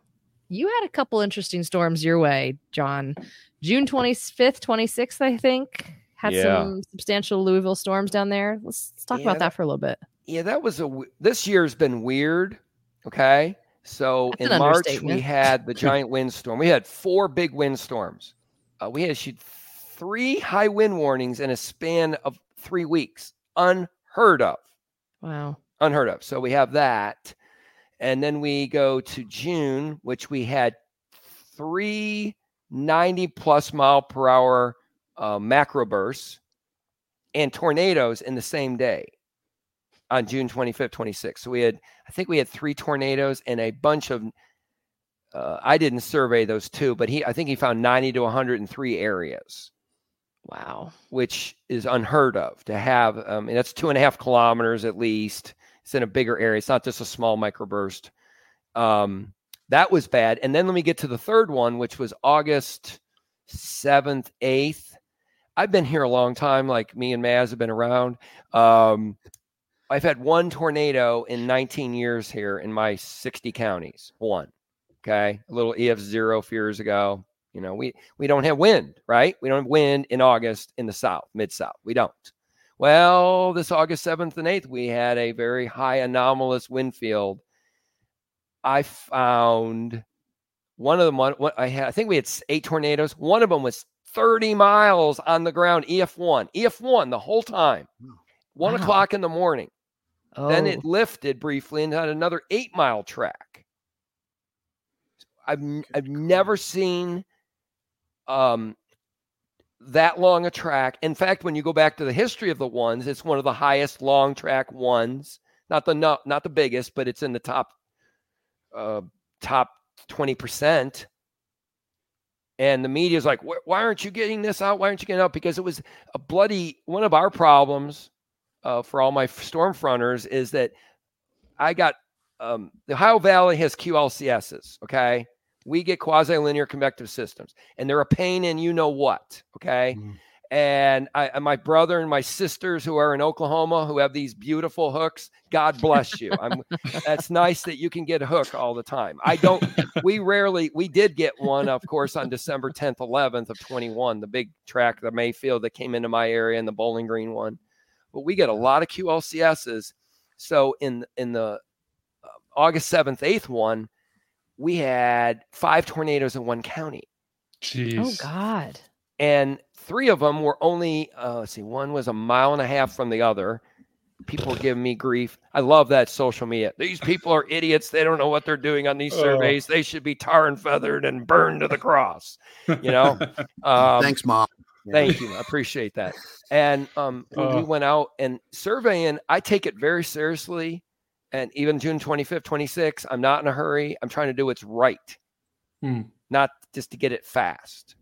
S4: you had a couple interesting storms your way, John. June twenty fifth, twenty sixth, I think, had
S7: Yeah.
S4: some substantial Louisville storms down there. Let's, let's talk
S7: Yeah,
S4: about
S7: that-
S4: that for a little bit.
S7: Yeah, that was a This year's been weird. Okay, so
S4: That's
S7: in March we had the giant windstorm. We had four big windstorms. Uh, we had issued three high wind warnings in a span of three weeks, unheard of.
S4: Wow.
S7: unheard of. So we have that. And then we go to June, which we had three 90 plus mile per hour uh, macro bursts and tornadoes in the same day on June 25th, 26th. So we had, I think we had three tornadoes and a bunch of, uh, I didn't survey those two, but he, I think he found 90 to 103 areas
S4: Wow.
S7: which is unheard of to have. Um, and that's two and a half kilometers at least. It's in a bigger area. It's not just a small microburst. Um, that was bad. And then let me get to the third one, which was August 7th, 8th. I've been here a long time, like me and Maz have been around. Um, I've had one tornado in 19 years here in my 60 counties. One. Okay. A little EF zero a few years ago. You know, we we don't have wind, right? We don't have wind in August in the south, mid south. We don't. Well, this August 7th and 8th, we had a very high anomalous wind field. I found one of them. One, one- I had, I think we had eight tornadoes. One of them was 30 miles on the ground. EF1, EF1 the whole time. One
S4: Wow.
S7: o'clock in the morning.
S4: Oh,
S7: Then it lifted briefly and had another eight mile track. I've n- I've never seen um that long a track. In fact, when you go back to the history of the ones, it's one of the highest long track ones. Not the not, not the biggest, but it's in the top uh top 20%. And the media is like, why aren't you getting this out? Why aren't you getting out? Because it was a bloody one of our problems uh, for all my storm fronters is that I got um, the Ohio Valley has QLCSs. Okay, we get quasi linear convective systems, and they're a pain in you know what. Okay, and I, and my brother and my sisters who are in Oklahoma who have these beautiful hooks. God bless you. I'm. that's nice that you can get a hook all the time. I don't. we rarely. We did get one, of course, on December 10th, 11th of 21, the big track, the Mayfield that came into my area, and the Bowling Green one but we get a lot of QLCSs. So in in the uh, August 7th, 8th one, we had five tornadoes in one county.
S5: Jeez.
S4: oh God.
S7: And three of them were only, uh, let's see, one was a mile and a half from the other. People were giving me grief. I love that social media. These people are idiots. They don't know what they're doing on these
S5: Oh.
S7: surveys. They should be tar and feathered and burned to the cross. You know? Um,
S1: Thanks, mom.
S7: Thank you. I appreciate that. And um, when we
S5: Uh.
S7: went out and surveying, I take it very seriously. And even June 25th, 26th, I'm not in a hurry. I'm trying to do what's right,
S5: Hmm.
S7: not just to get it fast.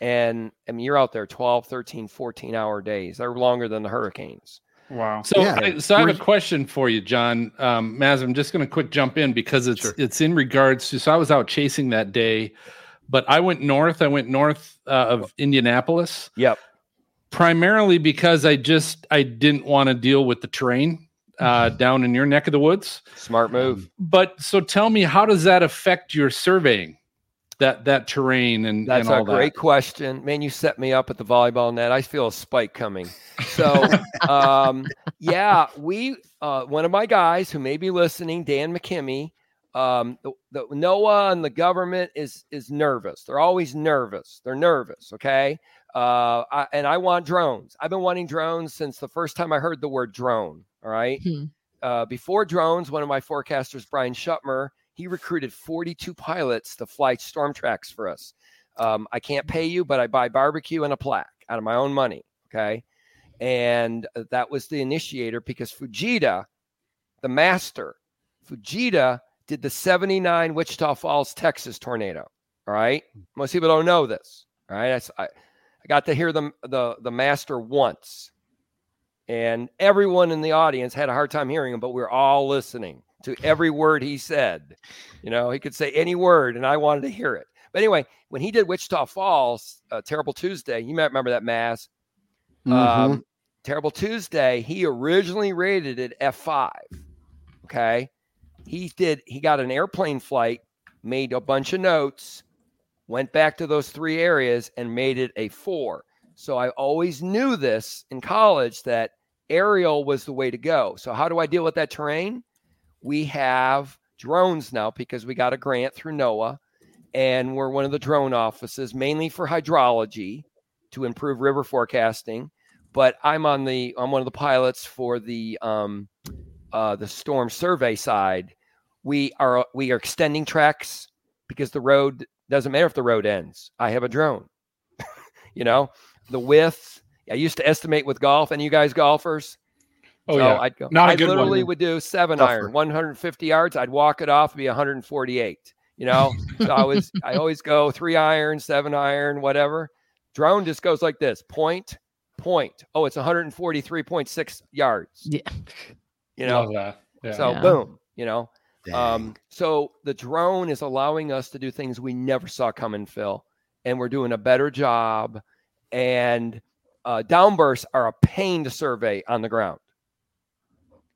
S7: And I mean, you're out there 12, 13, 14 hour days. They're longer than the hurricanes.
S5: Wow.
S6: So,
S1: Yeah.
S6: I, so I have a question for you, John. Um, Maz, I'm just going to quick jump in because it's
S1: Sure.
S6: it's in regards to. So I was out chasing that day, but I went north. I went north uh, of Indianapolis
S7: Yep.
S6: primarily because I just I didn't want to deal with the terrain uh,
S7: Mm-hmm.
S6: down in your neck of the woods.
S7: Smart move.
S6: But so tell me, how does that affect your surveying? That that terrain and
S7: That's
S6: and all
S7: a great
S6: that.
S7: question. Man, you set me up at the volleyball net. I feel a spike coming. So, um, yeah, we, uh, one of my guys who may be listening, Dan McKimmy, um, the, the NOAA and the government is is nervous. They're always nervous. They're nervous. Okay. Uh, I, and I want drones. I've been wanting drones since the first time I heard the word drone. All right.
S4: Hmm.
S7: Uh, before drones, one of my forecasters, Brian Schuttmer, he recruited 42 pilots to fly storm tracks for us. Um, I can't pay you, but I buy barbecue and a plaque out of my own money. Okay. And uh, that was the initiator because Fujita, the master, Fujita did the 79 Wichita Falls, Texas tornado. All right. Most people don't know this. All right. I, I got to hear the, the, the master once. And everyone in the audience had a hard time hearing him, but we are all listening to every word he said. You know, he could say any word, and I wanted to hear it. But anyway, when he did Wichita Falls, uh, Terrible Tuesday, you might remember that Maz.
S1: Mhm.
S7: Um, Terrible Tuesday, he originally rated it F5. Okay. He did, he got an airplane flight, made a bunch of notes, went back to those three areas and made it a four. So I always knew this in college that aerial was the way to go. So how do I deal with that terrain? We have drones now because we got a grant through NOAA and we're one of the drone offices mainly for hydrology to improve river forecasting. But I'm on the I'm one of the pilots for the um, uh, the storm survey side. We are we are extending tracks because the road doesn't matter if the road ends. I have a drone. you know, the width. I used to estimate with golf. And you guys golfers?
S5: Oh,
S7: So
S5: yeah.
S7: I'd go.
S5: Not a
S7: I
S5: good one.
S7: literally would do seven
S1: Tougher.
S7: iron, 150 yards. I'd walk it off, be 148. You know, so I was I always go three iron, seven iron, whatever. Drone just goes like this: point, point. Oh, it's 143.6 yards.
S4: Yeah.
S7: You know,
S5: Love that. Yeah.
S7: so
S4: Yeah.
S7: boom. You know,
S1: Dang.
S7: um, so the drone is allowing us to do things we never saw coming, Phil, and we're doing a better job. And uh, downbursts are a pain to survey on the ground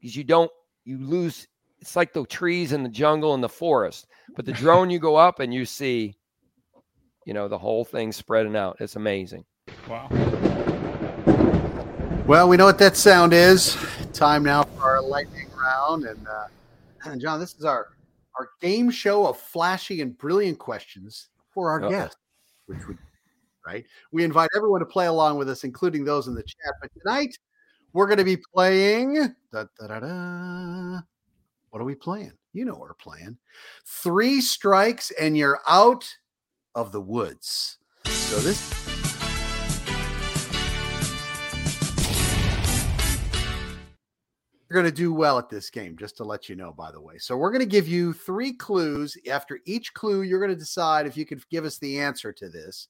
S7: because you don't you lose. It's like the trees in the jungle and the forest, but the drone you go up and you see, you know, the whole thing spreading out. It's amazing.
S5: Wow.
S1: Well, we know what that sound is. Time now for our lightning round, and uh, John, this is our our game show of flashy and brilliant questions for our
S7: Uh-oh.
S1: guests, which would right. We invite everyone to play along with us, including those in the chat. But tonight, we're going to be playing. Da, da, da, da. What are we playing? You know what we're playing. Three strikes and you're out of the woods. So this You're going to do well at this game, just to let you know, by the way. So, we're going to give you three clues. After each clue, you're going to decide if you can give us the answer to this.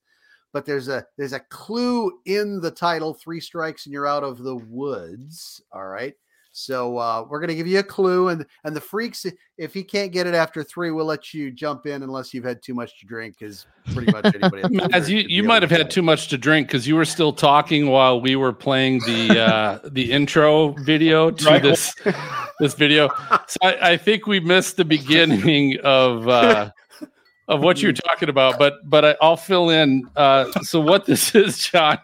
S1: But there's a there's a clue in the title, three strikes and you're out of the woods. All right. So uh, we're going to give you a clue, and and the freaks, if he can't get it after three, we'll let you jump in unless you've had too much to drink, because pretty much anybody.
S6: As you you might have had too much to drink because you were still talking while we were playing the uh, the intro video to
S5: Right.
S6: this this video. So I, I think we missed the beginning of uh, of what you're talking about, but but I, I'll fill in. Uh, so what this is, John,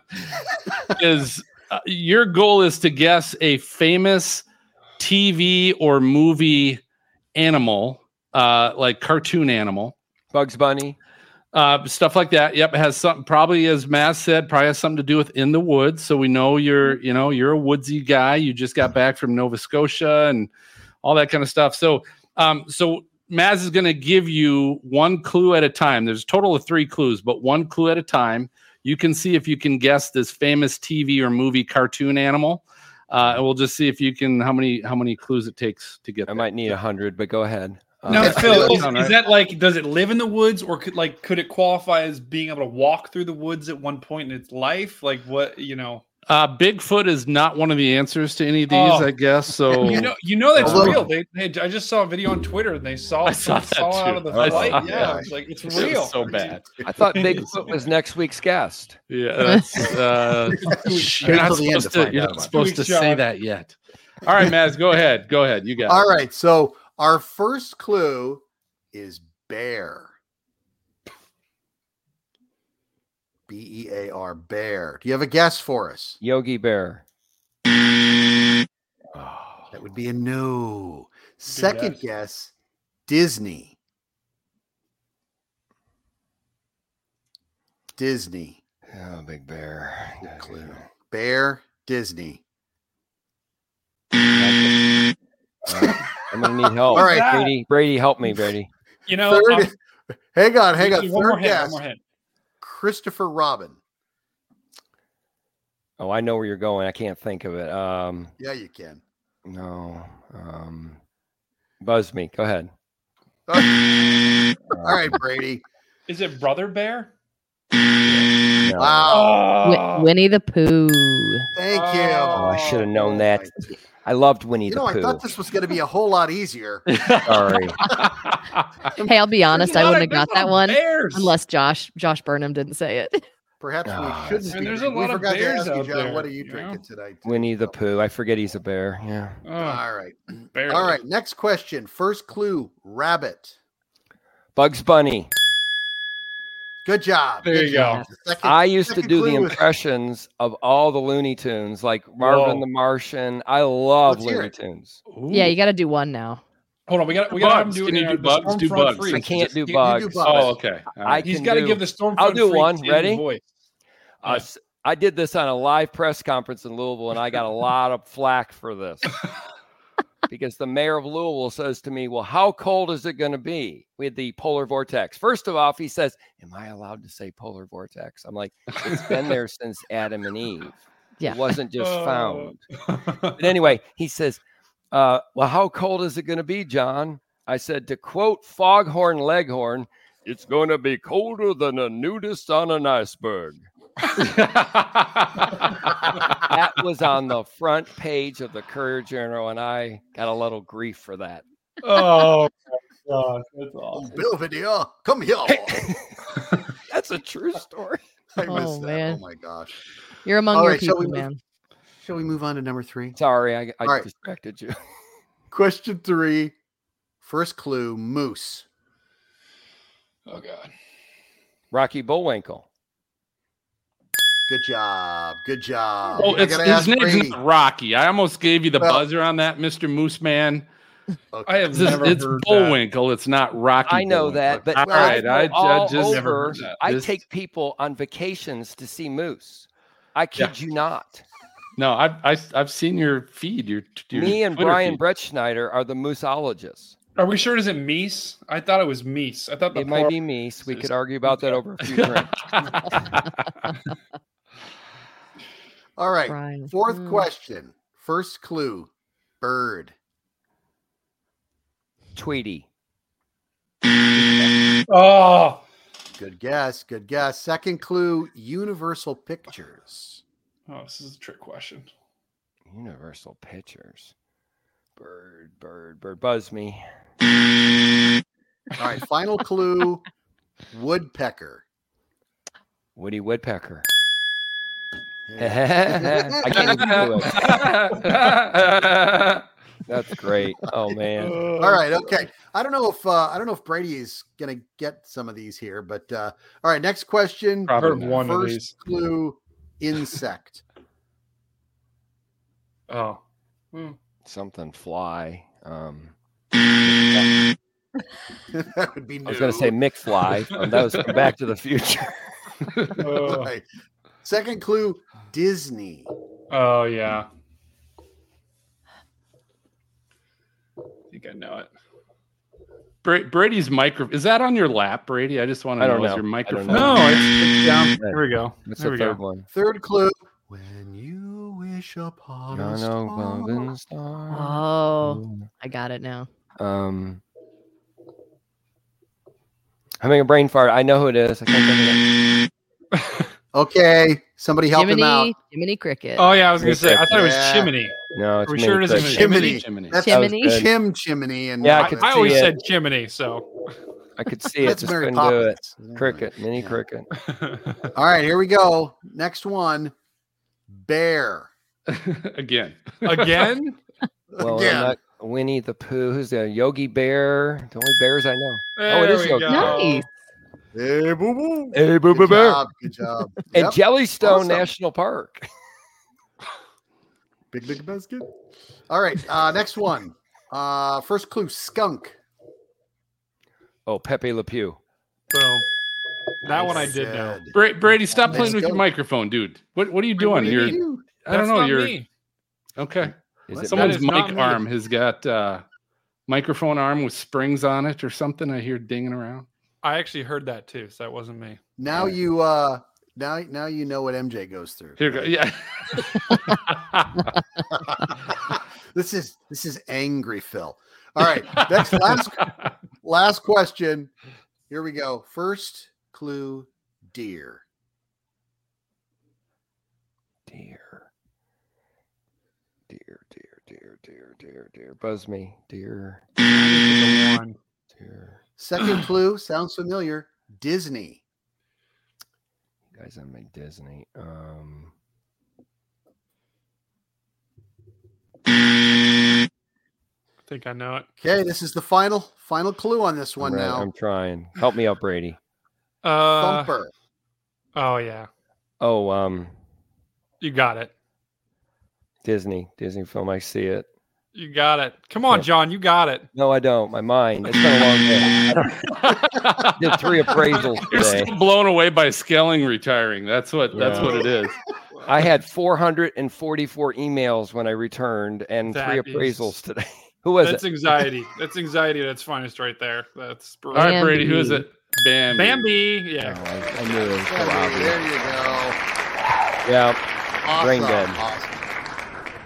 S6: is uh, your goal is to guess a famous TV or movie animal, uh, like cartoon animal.
S7: Bugs Bunny.
S6: Uh, stuff like that. Yep, it has something. Probably, as Matt said, probably has something to do with in the woods. So we know you're, you know, you're a woodsy guy. You just got back from Nova Scotia and all that kind of stuff. So, um, so Maz is going to give you one clue at a time. There's a total of three clues, but one clue at a time. You can see if you can guess this famous TV or movie cartoon animal, uh, and we'll just see if you can how many how many clues it takes to get.
S7: I
S6: there.
S7: might need a hundred, but go ahead.
S5: Now,
S7: Uh,
S5: Phil, is, is that like does it live in the woods, or could like could it qualify as being able to walk through the woods at one point in its life? Like what you know?
S6: Uh, Bigfoot is not one of the answers to any of these,
S5: Oh.
S6: I guess. So
S5: You know, you know that's
S1: Although-
S5: real. They, they, I just saw a video on Twitter, and they saw
S6: I saw
S5: someone
S6: that
S5: fall out of the
S6: I
S5: flight.
S6: saw
S5: Yeah,
S1: that.
S5: it's like it's
S6: It was
S5: real.
S6: so bad.
S7: I thought Bigfoot was next week's guest.
S6: Yeah, that's uh, you're not
S1: till to
S6: supposed to, you're not supposed to say that yet. All right, Maz, go ahead. Go ahead. You got
S1: All
S6: it.
S1: right. So our first clue is bear. B E A R, bear. Do you have a guess for us?
S7: Yogi Bear.
S1: That would be a no. Second
S5: guess.
S1: guess, Disney. Disney.
S7: Oh, Big Bear.
S1: Good clue. Bear, Disney.
S7: I'm gonna need help.
S1: All right.
S7: Brady. Brady, help me, Brady.
S5: You know,
S1: Third,
S5: um,
S1: hang on, hang on.
S5: one more
S1: Third
S5: hint. One
S1: guess,
S5: more hint.
S1: Christopher Robin.
S7: Oh, I know where you're going. I can't think of it. Um,
S1: Yeah, you can.
S7: no. Um, buzz me. Go ahead.
S1: All right, Brady.
S5: Is it Brother Bear?
S7: No.
S1: Wow.
S4: Wi- Winnie the Pooh.
S1: Thank you.
S7: Oh, I should have known that. I loved Winnie
S1: You
S7: the
S1: know, I thought this was going to be a whole lot easier.
S7: Sorry.
S4: Hey, I'll be honest, I wouldn't have got that one
S5: Bears.
S4: unless Josh Josh Burnham didn't say it.
S1: Perhaps
S7: Ah,
S1: we shouldn't
S5: And
S1: be.
S5: there's a
S1: we
S5: lot of bears
S1: ask you,
S5: out
S1: John,
S5: there,
S1: what are you
S5: you know?
S1: drinking tonight? too?
S7: Winnie the Pooh. I forget he's a bear. Yeah.
S5: Oh,
S1: All right.
S5: barely.
S1: All right. Next question. First clue rabbit.
S7: Bugs Bunny.
S1: Good job.
S5: There
S1: Good
S5: you
S1: job.
S5: go.
S1: Second-
S7: I used to do the
S1: clue was-
S7: impressions of all the Looney Tunes, like Marvin
S5: Whoa.
S7: the Martian. I love
S1: Let's
S7: Looney
S1: it.
S7: Tunes.
S4: Yeah, you got to do one now.
S5: Hold on, we got we got to have
S6: Bugs.
S5: do
S6: Can
S5: it.
S6: you do bugs? Do bugs.
S5: Freaks.
S7: I can't do
S1: You- you do
S7: bugs.
S1: bugs.
S6: Oh, okay. All
S7: I
S6: right.
S5: He's
S7: can
S5: got to
S7: do-
S5: give the Stormfront
S7: I'll do one. Ready?
S5: Voice.
S7: Uh, s- I did this on a live press conference in Louisville, and I got a lot of flack for this because the mayor of Louisville says to me, "Well, how cold is it going to be with the polar vortex?" First of all, he says, "Am I allowed to say polar vortex?" I'm like, "It's been there since Adam and Eve.
S4: Yeah.
S7: It wasn't just
S5: Oh.
S7: found." But anyway, he says, uh, "Well, how cold is it going to be, John?" I said, to quote Foghorn Leghorn, "It's going to be colder than a nudist on an iceberg." That was on the front page of the Courier Journal, and I got a little grief for that.
S5: oh, my God, that's oh, awesome.
S1: Bill Video, come here.
S7: That's a true story.
S1: I missed
S4: Oh,
S1: that.
S4: man.
S1: Oh my gosh.
S4: You're among
S1: All
S4: your
S1: right, shall
S4: people,
S1: we move-
S4: man.
S1: Shall we move on to number three?
S7: Sorry, I, I
S1: All right.
S7: distracted you.
S1: Question three. First clue moose.
S5: Oh God.
S7: Rocky Bullwinkle.
S1: Good job. Good job.
S6: Oh,
S1: I
S6: his
S1: ask
S6: name's
S1: Brady.
S6: not Rocky. I almost gave you the
S1: Well-
S6: buzzer on that, Mr. Moose Man.
S1: Okay.
S5: I have
S6: It's,
S5: never
S6: it's
S5: heard that.
S6: Bullwinkle. It's not Rocky.
S7: I know
S6: Bullwinkle.
S7: that, but
S6: all
S1: well,
S6: right,
S7: I,
S6: I,
S7: go all
S6: I just
S7: over.
S5: heard.
S7: I
S6: This-
S7: take people on vacations to see moose. I kid you not.
S6: no. I've I, I've seen your feed. Your, your
S7: Me and
S6: Twitter
S7: Brian
S6: feed.
S7: Brett Schneider are the mooseologists.
S5: Are we sure it isn't Meese? I thought it was Meese. I thought the
S7: It might be Meese. We could argue about that over a few drinks.
S1: All right.
S4: Brian.
S1: Fourth
S4: Mm.
S1: question. First clue bird.
S7: Tweety.
S5: Oh,
S1: Good guess. Good guess. Second clue Universal Pictures.
S5: oh, this is a trick question.
S7: Universal Pictures. Bird, bird, bird. Buzz me.
S1: All right. Final clue Woodpecker.
S7: Woody Woodpecker. I can't even do it. That's great. Oh man.
S1: All right, okay. I don't know if uh, I don't know if Brady is gonna get some of these here, but uh, all right. Next question.
S6: Probably
S5: Heard
S6: not.
S5: one of
S1: First
S5: these.
S1: clue: insect.
S5: Oh, Hmm.
S7: Something fly. Um
S1: that would be.
S7: I was gonna say
S1: new.
S7: McFly. Um, that was from Back to the Future.
S5: oh,
S1: Right. Second clue: Disney.
S5: oh yeah. I think I know it.
S6: Bra- Brady's micro is that on your lap, Brady? I just want to
S7: I
S6: know,
S7: don't
S6: is
S7: know.
S6: your
S7: I
S6: microphone.
S7: know.
S5: No, it's, it's down. There we go.
S7: What's
S5: There
S7: the
S5: we
S7: third
S5: go.
S7: one?
S1: Third clue: When you wish upon a
S7: No, no,
S1: star.
S7: golden star.
S4: Oh, I got it now.
S7: Um having a brain fart. I know who it is. I can't think of it.
S1: Okay, somebody help him out.
S4: Jiminy, Jiminy Cricket.
S5: Oh yeah, I was gonna say. I thought it was
S1: Yeah.
S5: chimney.
S7: No, it's
S5: Are we sure it isn't
S1: Chimney.
S6: Chimney.
S1: That's
S4: Chimney?
S1: Chim chimney and
S7: Yeah, I
S5: I,
S7: could
S5: I always
S7: it.
S5: said chimney. So
S7: I could see it,
S1: That's
S7: just
S1: Mary
S7: couldn't do it. Cricket, mini
S1: Yeah.
S7: cricket.
S1: All right, here we go. Next one. Bear.
S6: Again.
S5: again.
S7: Well,
S1: Again.
S7: Not Winnie the Pooh. Who's the Yogi Bear? The only bears I know.
S5: There
S7: oh, it is Yogi.
S5: go.
S4: Nice.
S1: Hey, boo boo.
S7: Hey, Boo Boo
S1: Good
S7: Bear.
S1: job. Good job.
S7: And
S1: Yep.
S7: Jellystone
S1: Awesome.
S7: National Park.
S1: Big big basket. All right. Uh, next one. Uh, first clue: skunk.
S7: Oh, Pepe Le Pew.
S5: Boom. That one I did know.
S1: Good.
S6: Brady, stop
S1: Let's
S6: playing with your microphone, dude. What What are you
S5: Wait, what
S6: doing?
S5: do you
S6: You're.
S5: mean?
S6: I don't know.
S5: not
S6: You're
S5: me.
S6: okay.
S7: Is it
S6: Someone's
S5: is
S6: mic arm has got uh, microphone arm with springs on it or something. I hear dinging around.
S5: I actually heard that too, so that wasn't me.
S1: Now you uh now now you know what MJ goes through.
S6: Here, go. yeah.
S1: this is this is angry Phil. All right. Next last last question. Here we go. First clue: deer.
S7: Deer. Deer, deer, dear, deer, deer, deer. Buzz me. dear.
S5: The one.
S7: deer.
S1: Second clue sounds familiar. Disney.
S7: You guys on my Disney. Um
S5: I think I know it.
S1: Okay, this is the final final clue on this
S7: I'm,
S1: one now.
S7: I'm trying. Help me out, Brady.
S5: Uh,
S1: Thumper.
S5: oh yeah,
S7: Oh, um
S5: you got it.
S7: Disney. Disney film. I see it.
S5: You got it. Come on,
S7: Yeah.
S5: John. You got it.
S7: No, I don't. My mind. It's been a long day. Did three appraisals
S6: You're
S7: today.
S6: still blown away by Skilling retiring. That's what. That's
S7: Yeah.
S6: what it is.
S7: I had 444 emails when I returned and three
S5: That is-
S7: appraisals today. Who was it?
S5: That's
S7: it?
S5: anxiety. That's anxiety. That's finest right there. That's Brady.
S6: All right, Brady. Who is it? Bambi.
S5: Bambi.
S7: Oh,
S5: Yeah.
S7: I, I knew it was so
S1: There you go.
S7: Yeah.
S1: Awesome.
S7: Brain dead.
S1: Awesome.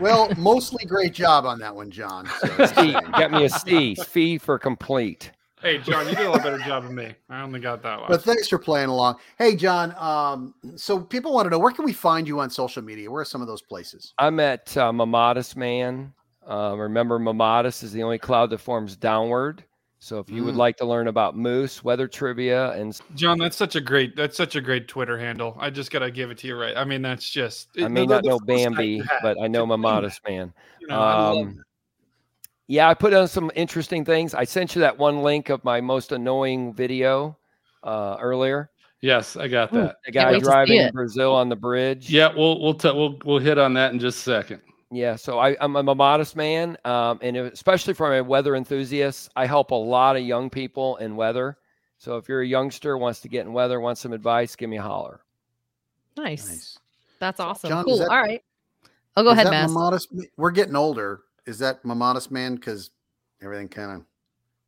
S1: Well, mostly great job on that one, John. So,
S7: C. Got me a C. Fee for complete.
S5: Hey, John, you did a lot better job than me. I only got that one.
S1: but thanks for playing along. Hey, John. Um, so people want to know where can we find you on social media? Where are some of those places?
S7: I'm at uh, Mammatus Man. Uh, remember, Mammatus is the only cloud that forms downward. So if you would
S1: Mm.
S7: like to learn about moose, weather trivia, and
S5: John, that's such a great that's such a great Twitter handle. I just gotta give it to you right. I mean, that's just
S7: I may not know Bambi,
S5: you
S7: but I know
S5: to do
S7: Mammatus
S5: that,
S7: Man.
S5: You know, I
S7: Um, yeah, I put on some interesting things. I sent you that one link of my most annoying video uh, earlier.
S6: Yes, I got
S4: Ooh.
S6: that.
S7: The guy
S4: wait to see
S7: driving in. Brazil on the bridge.
S6: Yeah, we'll we'll t- we'll we'll hit on that in just a second.
S7: Yeah, so I, I'm, I'm a modest man, um, and especially for my weather enthusiasts, I help a lot of young people in weather. So if you're a youngster wants to get in weather, wants some advice, give me a holler.
S4: Nice.
S1: Nice.
S4: That's awesome.
S1: John,
S4: cool.
S1: that-
S4: All right. Oh, go
S1: Is
S4: ahead,
S1: that
S4: Maz.
S1: Modest, we're getting older. Is that my modest man? Because everything kind of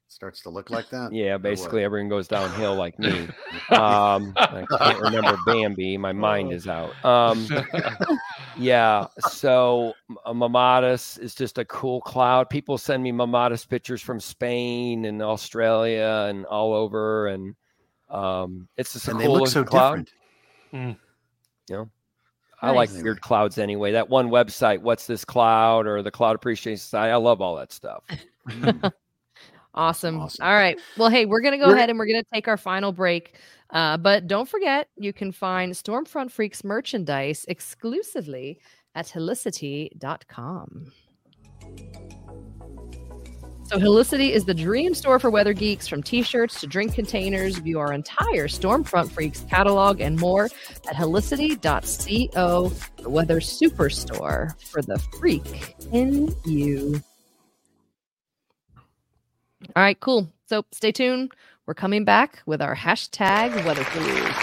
S1: starts to look like that.
S7: Yeah, basically everyone goes downhill like me. Um, I can't remember Bambi. My mind is out. Um, yeah, so a Mammatus is just a cool cloud. People send me Mammatus pictures from Spain and Australia and all over, and um, it's just a
S1: and
S7: cool
S1: they look so
S7: looking cloud.
S1: different.
S5: Hmm.
S7: You know, I like weird clouds anyway. That one website, what's this cloud, or the Cloud Appreciation Society. I love all that stuff.
S4: Awesome.
S1: Awesome.
S4: All right. Well, hey, we're going to go
S1: We're-
S4: ahead and we're going to take our final break. Uh, but don't forget, you can find Stormfront Freaks merchandise exclusively at helicity.com. So, Helicity is the dream store for weather geeks from t shirts to drink containers. View our entire Stormfront Freaks catalog and more at helicity.co, the weather superstore for the freak in you. All right, cool. So stay tuned. We're coming back with our hashtag weather clues.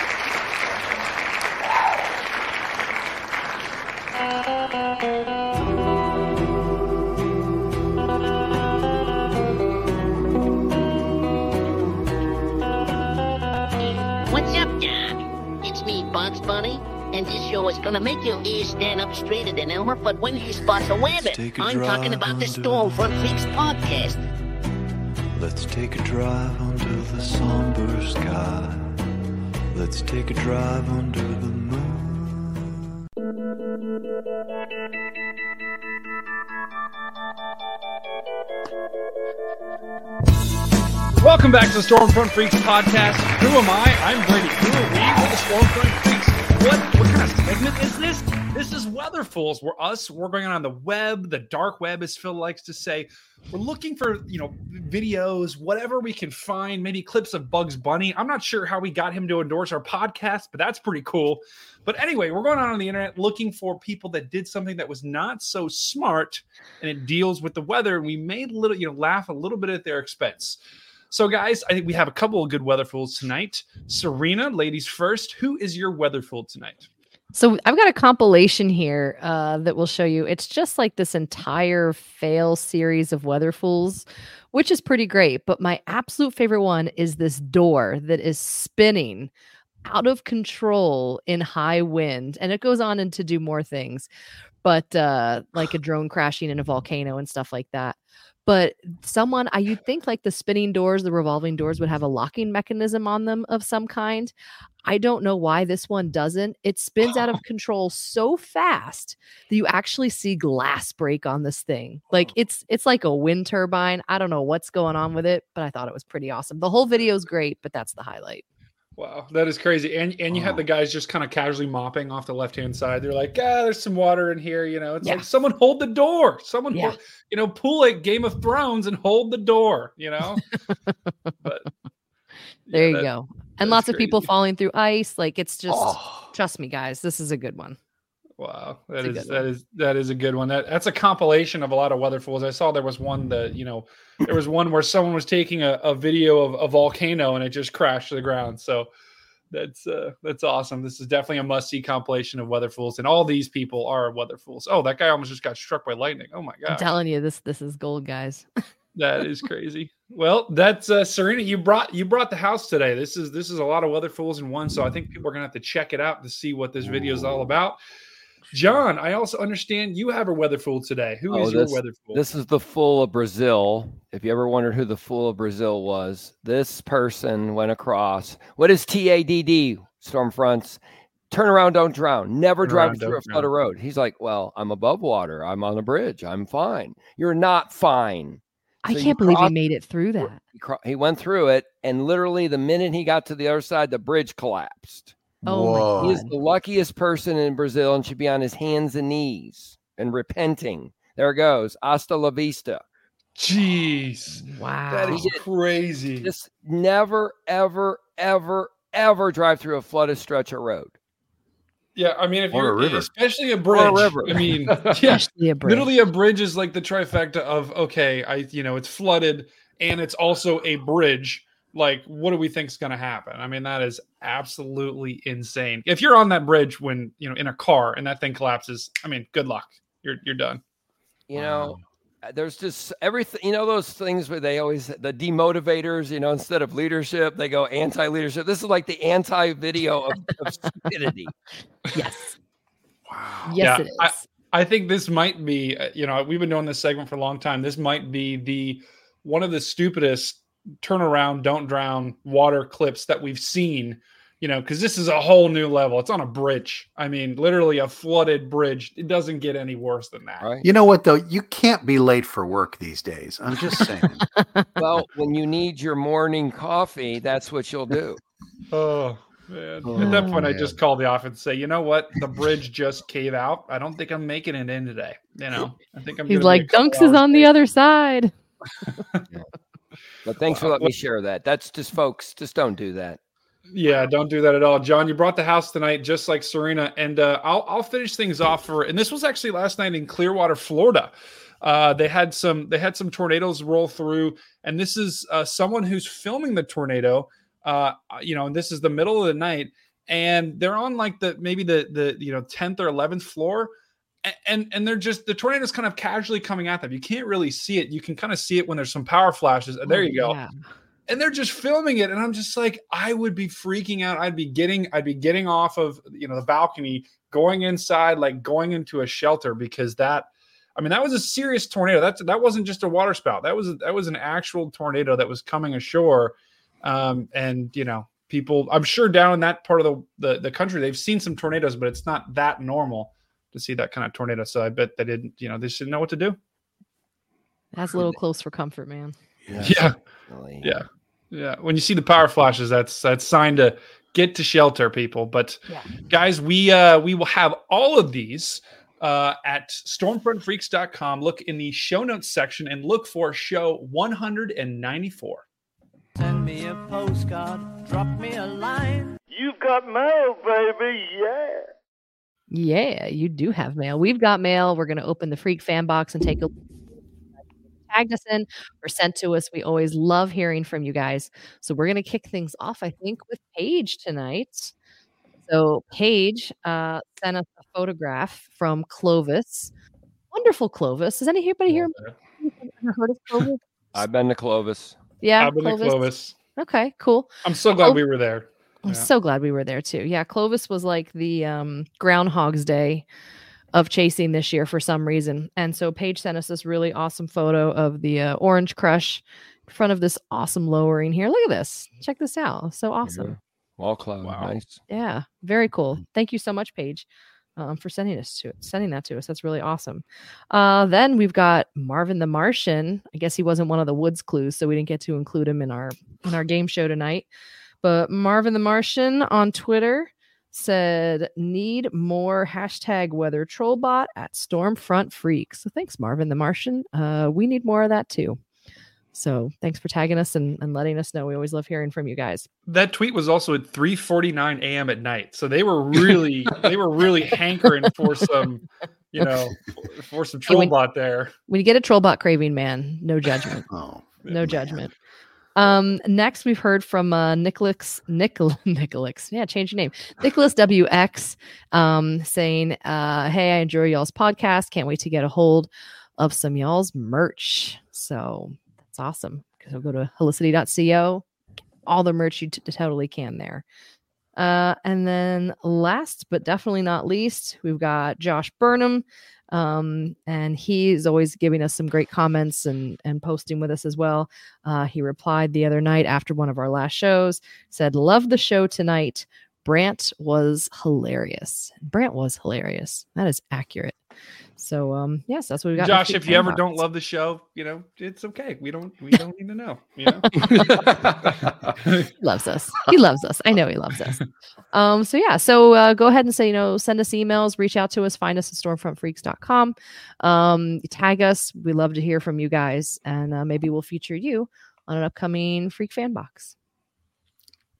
S11: What's up, Doc? It's me, Bugs Bunny, and this show is gonna make your ears stand up straighter than Elmer Fudd when he spots a rabbit.
S3: Take a
S11: I'm talking about the
S3: under
S11: Stormfront Freaks podcast.
S3: Let's take a drive under the somber sky. Let's take a drive under the moon.
S5: Welcome back to the Stormfront Freaks podcast. Who am I? I'm Brady. Who are we? We're the Stormfront Freaks. What what kind of segment is this? This is Weather Fools. We're us. We're going on the web, the dark web, as Phil likes to say. We're looking for you know videos, whatever we can find. Maybe clips of Bugs Bunny. I'm not sure how we got him to endorse our podcast, but that's pretty cool. But anyway, we're going on on the internet looking for people that did something that was not so smart, and it deals with the weather. And we made little, you know, laugh a little bit at their expense. So, guys, I think we have a couple of good weather fools tonight. Serena, ladies first. Who is your weather fool tonight?
S4: So I've got a compilation here uh, that will show you. It's just like this entire fail series of weather fools, which is pretty great. But my absolute favorite one is this door that is spinning out of control in high wind, and it goes on and to do more things, but uh, like a drone crashing in a volcano and stuff like that but someone I you'd think like the spinning doors, the revolving doors would have a locking mechanism on them of some kind. I don't know why this one doesn't. It spins out of control so fast that you actually see glass break on this thing. Like it's it's like a wind turbine. I don't know what's going on with it, but I thought it was pretty awesome. The whole video is great, but that's the highlight.
S5: Wow, that is crazy. And and you had the guys just kind of casually mopping off the left hand side. They're like, ah, there's some water in here. You know, it's
S4: Yeah.
S5: like someone hold the door. Someone,
S4: Yeah.
S5: hold- you know, pull a Game of Thrones and hold the door. You know, but
S4: There you
S5: that-
S4: go. And
S5: that's
S4: lots of people falling through ice. Like it's just
S1: Oh.
S4: trust me, guys, this is a good one.
S5: Wow, that is that is that is a good one. That that's a compilation of a lot of weather fools. I saw there was one that you know there was one where someone was taking a, a video of a volcano and it just crashed to the ground. So that's uh that's awesome. This is definitely a must see compilation of weather fools, and all these people are weather fools. Oh, that guy almost just got struck by lightning. Oh my god!
S4: I'm telling you, this this is gold, guys.
S5: that is crazy. Well, that's uh, Serena. You brought you brought the house today. This is this is a lot of weather fools in one. So I think people are gonna have to check it out to see what this video is all about. John, I also understand you have a weather fool today. Who oh, is
S7: Oh,
S5: your
S7: this,
S5: weather fool?
S7: This is the fool of Brazil. If you ever wondered who the fool of Brazil was, this person went across. What is TADD? Storm fronts. Turn around, don't drown. Never
S5: Turn
S7: drive
S5: around,
S7: through a
S5: don't
S7: flooded road. He's like, Well, I'm above water. I'm on a bridge. I'm fine. You're not fine.
S4: I
S7: So you
S4: can't believe he made it through that.
S7: He went through it, and literally the minute he got to the other side, the bridge collapsed.
S4: Oh
S7: He is the luckiest person in Brazil and should be on his hands and knees and repenting. There it goes. Hasta la vista.
S5: Jeez,
S4: Wow.
S5: that is crazy.
S7: Just never, ever, ever, ever drive through a flooded stretch of road.
S5: Yeah, I mean, if
S1: Or
S5: you're a
S1: river.
S5: especially a bridge,
S7: river.
S5: I mean, yeah,
S4: a bridge.
S5: literally a bridge is like the trifecta of okay, I you know it's flooded and it's also a bridge. Like, what do we think is going to happen? I mean, that is absolutely insane. If you're on that bridge when you know in a car and that thing collapses, I mean, good luck. You're you're done.
S7: You know, uh, there's just everything. You know those things where they always the demotivators. You know, instead of leadership, they go anti-leadership. This is like the anti-video of, of stupidity.
S4: Yes.
S1: Wow.
S4: Yes,
S5: Yeah,
S4: it is.
S5: I- I think this might be, uh, you know, we've been doing this segment for a long time. This might be the one of the stupidest turn around, don't drown water clips that we've seen, you know, because this is a whole new level. It's on a bridge. I mean, literally a flooded bridge. It doesn't get any worse than that.
S7: Right.
S1: You know what though? You can't be late for work these days. I'm just saying.
S7: well, when you need your morning coffee, that's what you'll do.
S5: Oh, man. Oh, At that
S1: Oh,
S5: point, I just call the office and say, you know what? The bridge just cave out. I don't think I'm making it in today. You know, I think I'm
S4: He's like,
S5: a
S4: Dunks is
S5: hours
S4: on the other side.
S7: But thanks for letting me share that. That's just folks. Just don't do that.
S5: Yeah, don't do that at all, John. You brought the house tonight, just like Serena, and uh, I'll I'll finish things off for. And this was actually last night in Clearwater, Florida. Uh, they had some they had some tornadoes roll through, and this is uh, someone who's filming the tornado. Uh, you know, and this is the middle of the night, and they're on like the maybe the the you know tenth or eleventh floor, and and they're just the tornado's kind of casually coming at them. You can't really see it. You can kind of see it when there's some power flashes. And there
S4: Oh,
S5: you go
S4: yeah.
S5: and they're just filming it and i'm just like i would be freaking out i'd be getting i'd be getting off of you know the balcony going inside like going into a shelter because that I mean, that was a serious tornado. That's that wasn't just a water spout. That was that was an actual tornado that was coming ashore. Um, and you know, people, I'm sure down in that part of the, the the country, they've seen some tornadoes, but it's not that normal to see that kind of tornado. So I bet they didn't, you know, they just didn't know what to do.
S4: That's a little close for comfort, man.
S5: Yeah. Yeah. Yeah. When you see the power flashes, that's that's sign to get to shelter, people. But guys, we uh we will have all of these uh at stormfrontfreaks.com. Look in the show notes section and look for show 194.
S14: Send me a postcard, drop me a line.
S15: You've got mail, baby. Yeah.
S4: Yeah, you do have mail. We've got mail. We're going to open the Freak fan box and take a tagged us in or sent to us. We always love hearing from you guys. So we're going to kick things off, I think, with Paige tonight. So Paige uh, sent us a photograph from Clovis. Wonderful Clovis. Has anybody here ever heard of Clovis?
S7: I've been to Clovis.
S4: Yeah,
S5: I've been to Clovis.
S4: Okay, cool.
S5: I'm so glad we were there.
S4: I'm
S5: Yeah.
S4: so glad we were there too. Yeah, Clovis was like the um, Groundhog's Day of chasing this year for some reason. And so Paige sent us this really awesome photo of the uh, Orange Crush in front of this awesome lowering here. Look at this. Check this out. So awesome.
S7: Wall cloud. Nice.
S4: Yeah, very cool. Thank you so much, Paige, um, for sending us to sending that to us. That's really awesome. Uh, then we've got Marvin the Martian. I guess he wasn't one of the woods clues, so we didn't get to include him in our in our game show tonight. But Marvin the Martian on Twitter said, "Need more hashtag weather trollbot at Stormfront Freaks." So thanks, Marvin the Martian. Uh, we need more of that too. So thanks for tagging us and, and letting us know. We always love hearing from you guys.
S5: That tweet was also at 3:49 a.m. at night. So they were really they were really hankering for some, you know, for some
S4: Hey, when-
S5: bot there.
S4: when you get a trollbot craving, man, no judgment.
S1: oh,
S4: no judgment. Um, next we've heard from uh Nicholas Nicol Nicholas. Yeah, change your name. Nicholas WX um saying, uh, hey, I enjoy y'all's podcast. Can't wait to get a hold of some y'all's merch. So that's awesome. So go to helicity.co. All the merch you t- totally can there. Uh, and then last but definitely not least, we've got Josh Burnham. Um, and he's always giving us some great comments and, and posting with us as well. Uh, he replied the other night after one of our last shows, said, Love the show tonight. Brant was hilarious. Brant was hilarious. That is accurate. So um yes, that's what we got.
S5: Josh, if you ever
S4: Box.
S5: don't love the show, you know, it's okay. We don't we don't need to know. You know?
S4: he loves us. He loves us. I know he loves us. Um, so yeah, so uh, go ahead and say, you know, send us emails, reach out to us, find us at stormfrontfreaks.com. Um, tag us. We love to hear from you guys, and uh, maybe we'll feature you on an upcoming Freak Fan Box.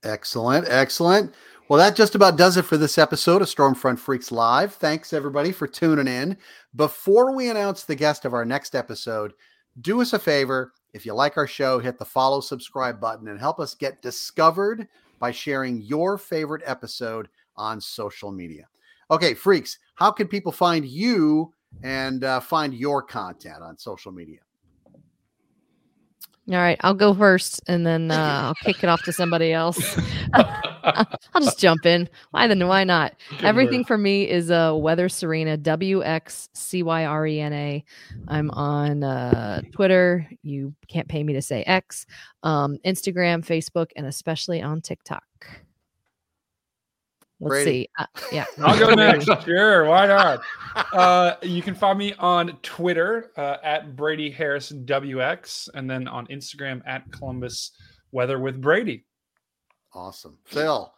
S1: Excellent, excellent. Well, that just about does it for this episode of Stormfront Freaks Live. Thanks everybody for tuning in. Before we announce the guest of our next episode, do us a favor. If you like our show, hit the follow, subscribe button, and help us get discovered by sharing your favorite episode on social media. Okay, freaks, how can people find you and uh, find your content on social media?
S4: All right, I'll go first, and then uh, I'll kick it off to somebody else. I'll just jump in. Why then? Why not?
S16: Good
S4: Everything
S16: word.
S4: for me is uh, Weather Serena, W X C Y R E N A. I'm on uh, Twitter. You can't pay me to say X, um, Instagram, Facebook, and especially on TikTok. Let's
S5: Brady.
S4: see. Uh, yeah,
S5: I'll go next. Sure, why not? Uh, you can find me on Twitter uh, at Brady Harris WX, and then on Instagram at Columbus Weather with Brady.
S1: Awesome, Phil.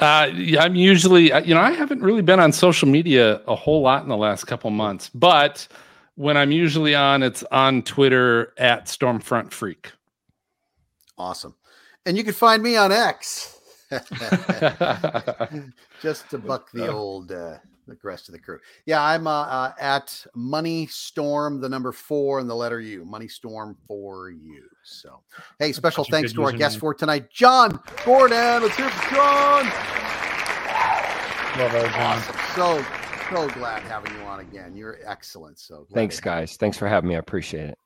S6: Uh, yeah, I'm usually, uh, you know, I haven't really been on social media a whole lot in the last couple months, but when I'm usually on, it's on Twitter at Stormfront Freak.
S1: Awesome. And you can find me on X. Just to buck the old uh the rest of the crew. Yeah, I'm uh, uh at Money Storm, the number four and the letter U. Money Storm for you. So hey, special
S5: Such a
S1: thanks to our guest
S5: username.
S1: for tonight, John Gordon. Let's hear it John.
S5: Love our John.
S1: Awesome. So so glad having you on again. You're excellent. So
S7: Thanks, guys. Thanks for having me. I appreciate it.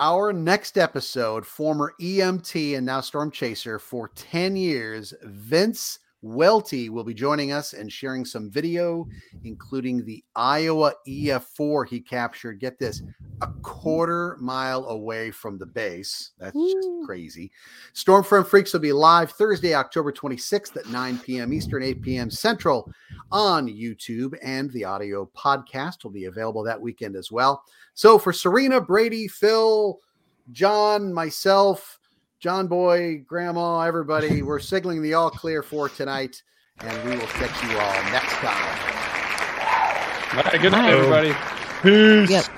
S1: Our next episode, former EMT and now Storm Chaser for 10 years, Vince Welty will be joining us and sharing some video, including the Iowa EF4 he captured. Get this, a quarter mile away from the base. That's just crazy. Stormfront Freaks will be live Thursday, October 26th at 9 p.m. Eastern, 8 p.m. Central on YouTube, and the audio podcast will be available that weekend as well. So for Serena, Brady, Phil, John, myself, John Boy, Grandma, everybody, we're signaling the all clear for tonight, and we will catch you all next time.
S6: All right, good night, everybody.
S5: Peace.
S4: Yep.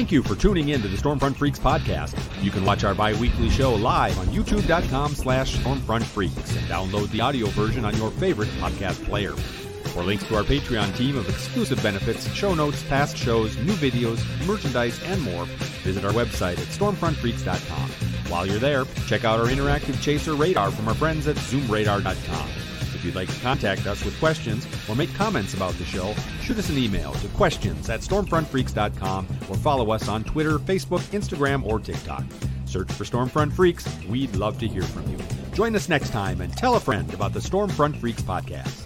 S16: Thank you for tuning in to the Stormfront Freaks podcast. You can watch our bi-weekly show live on youtube.com slash stormfrontfreaks and download the audio version on your favorite podcast player. For links to our Patreon team of exclusive benefits, show notes, past shows, new videos, merchandise, and more, visit our website at stormfrontfreaks.com. While you're there, check out our interactive chaser radar from our friends at zoomradar.com. If you'd like to contact us with questions or make comments about the show, shoot us an email to questions at stormfrontfreaks.com or follow us on Twitter, Facebook, Instagram, or TikTok. Search for Stormfront Freaks. We'd love to hear from you. Join us next time and tell a friend about the Stormfront Freaks podcast.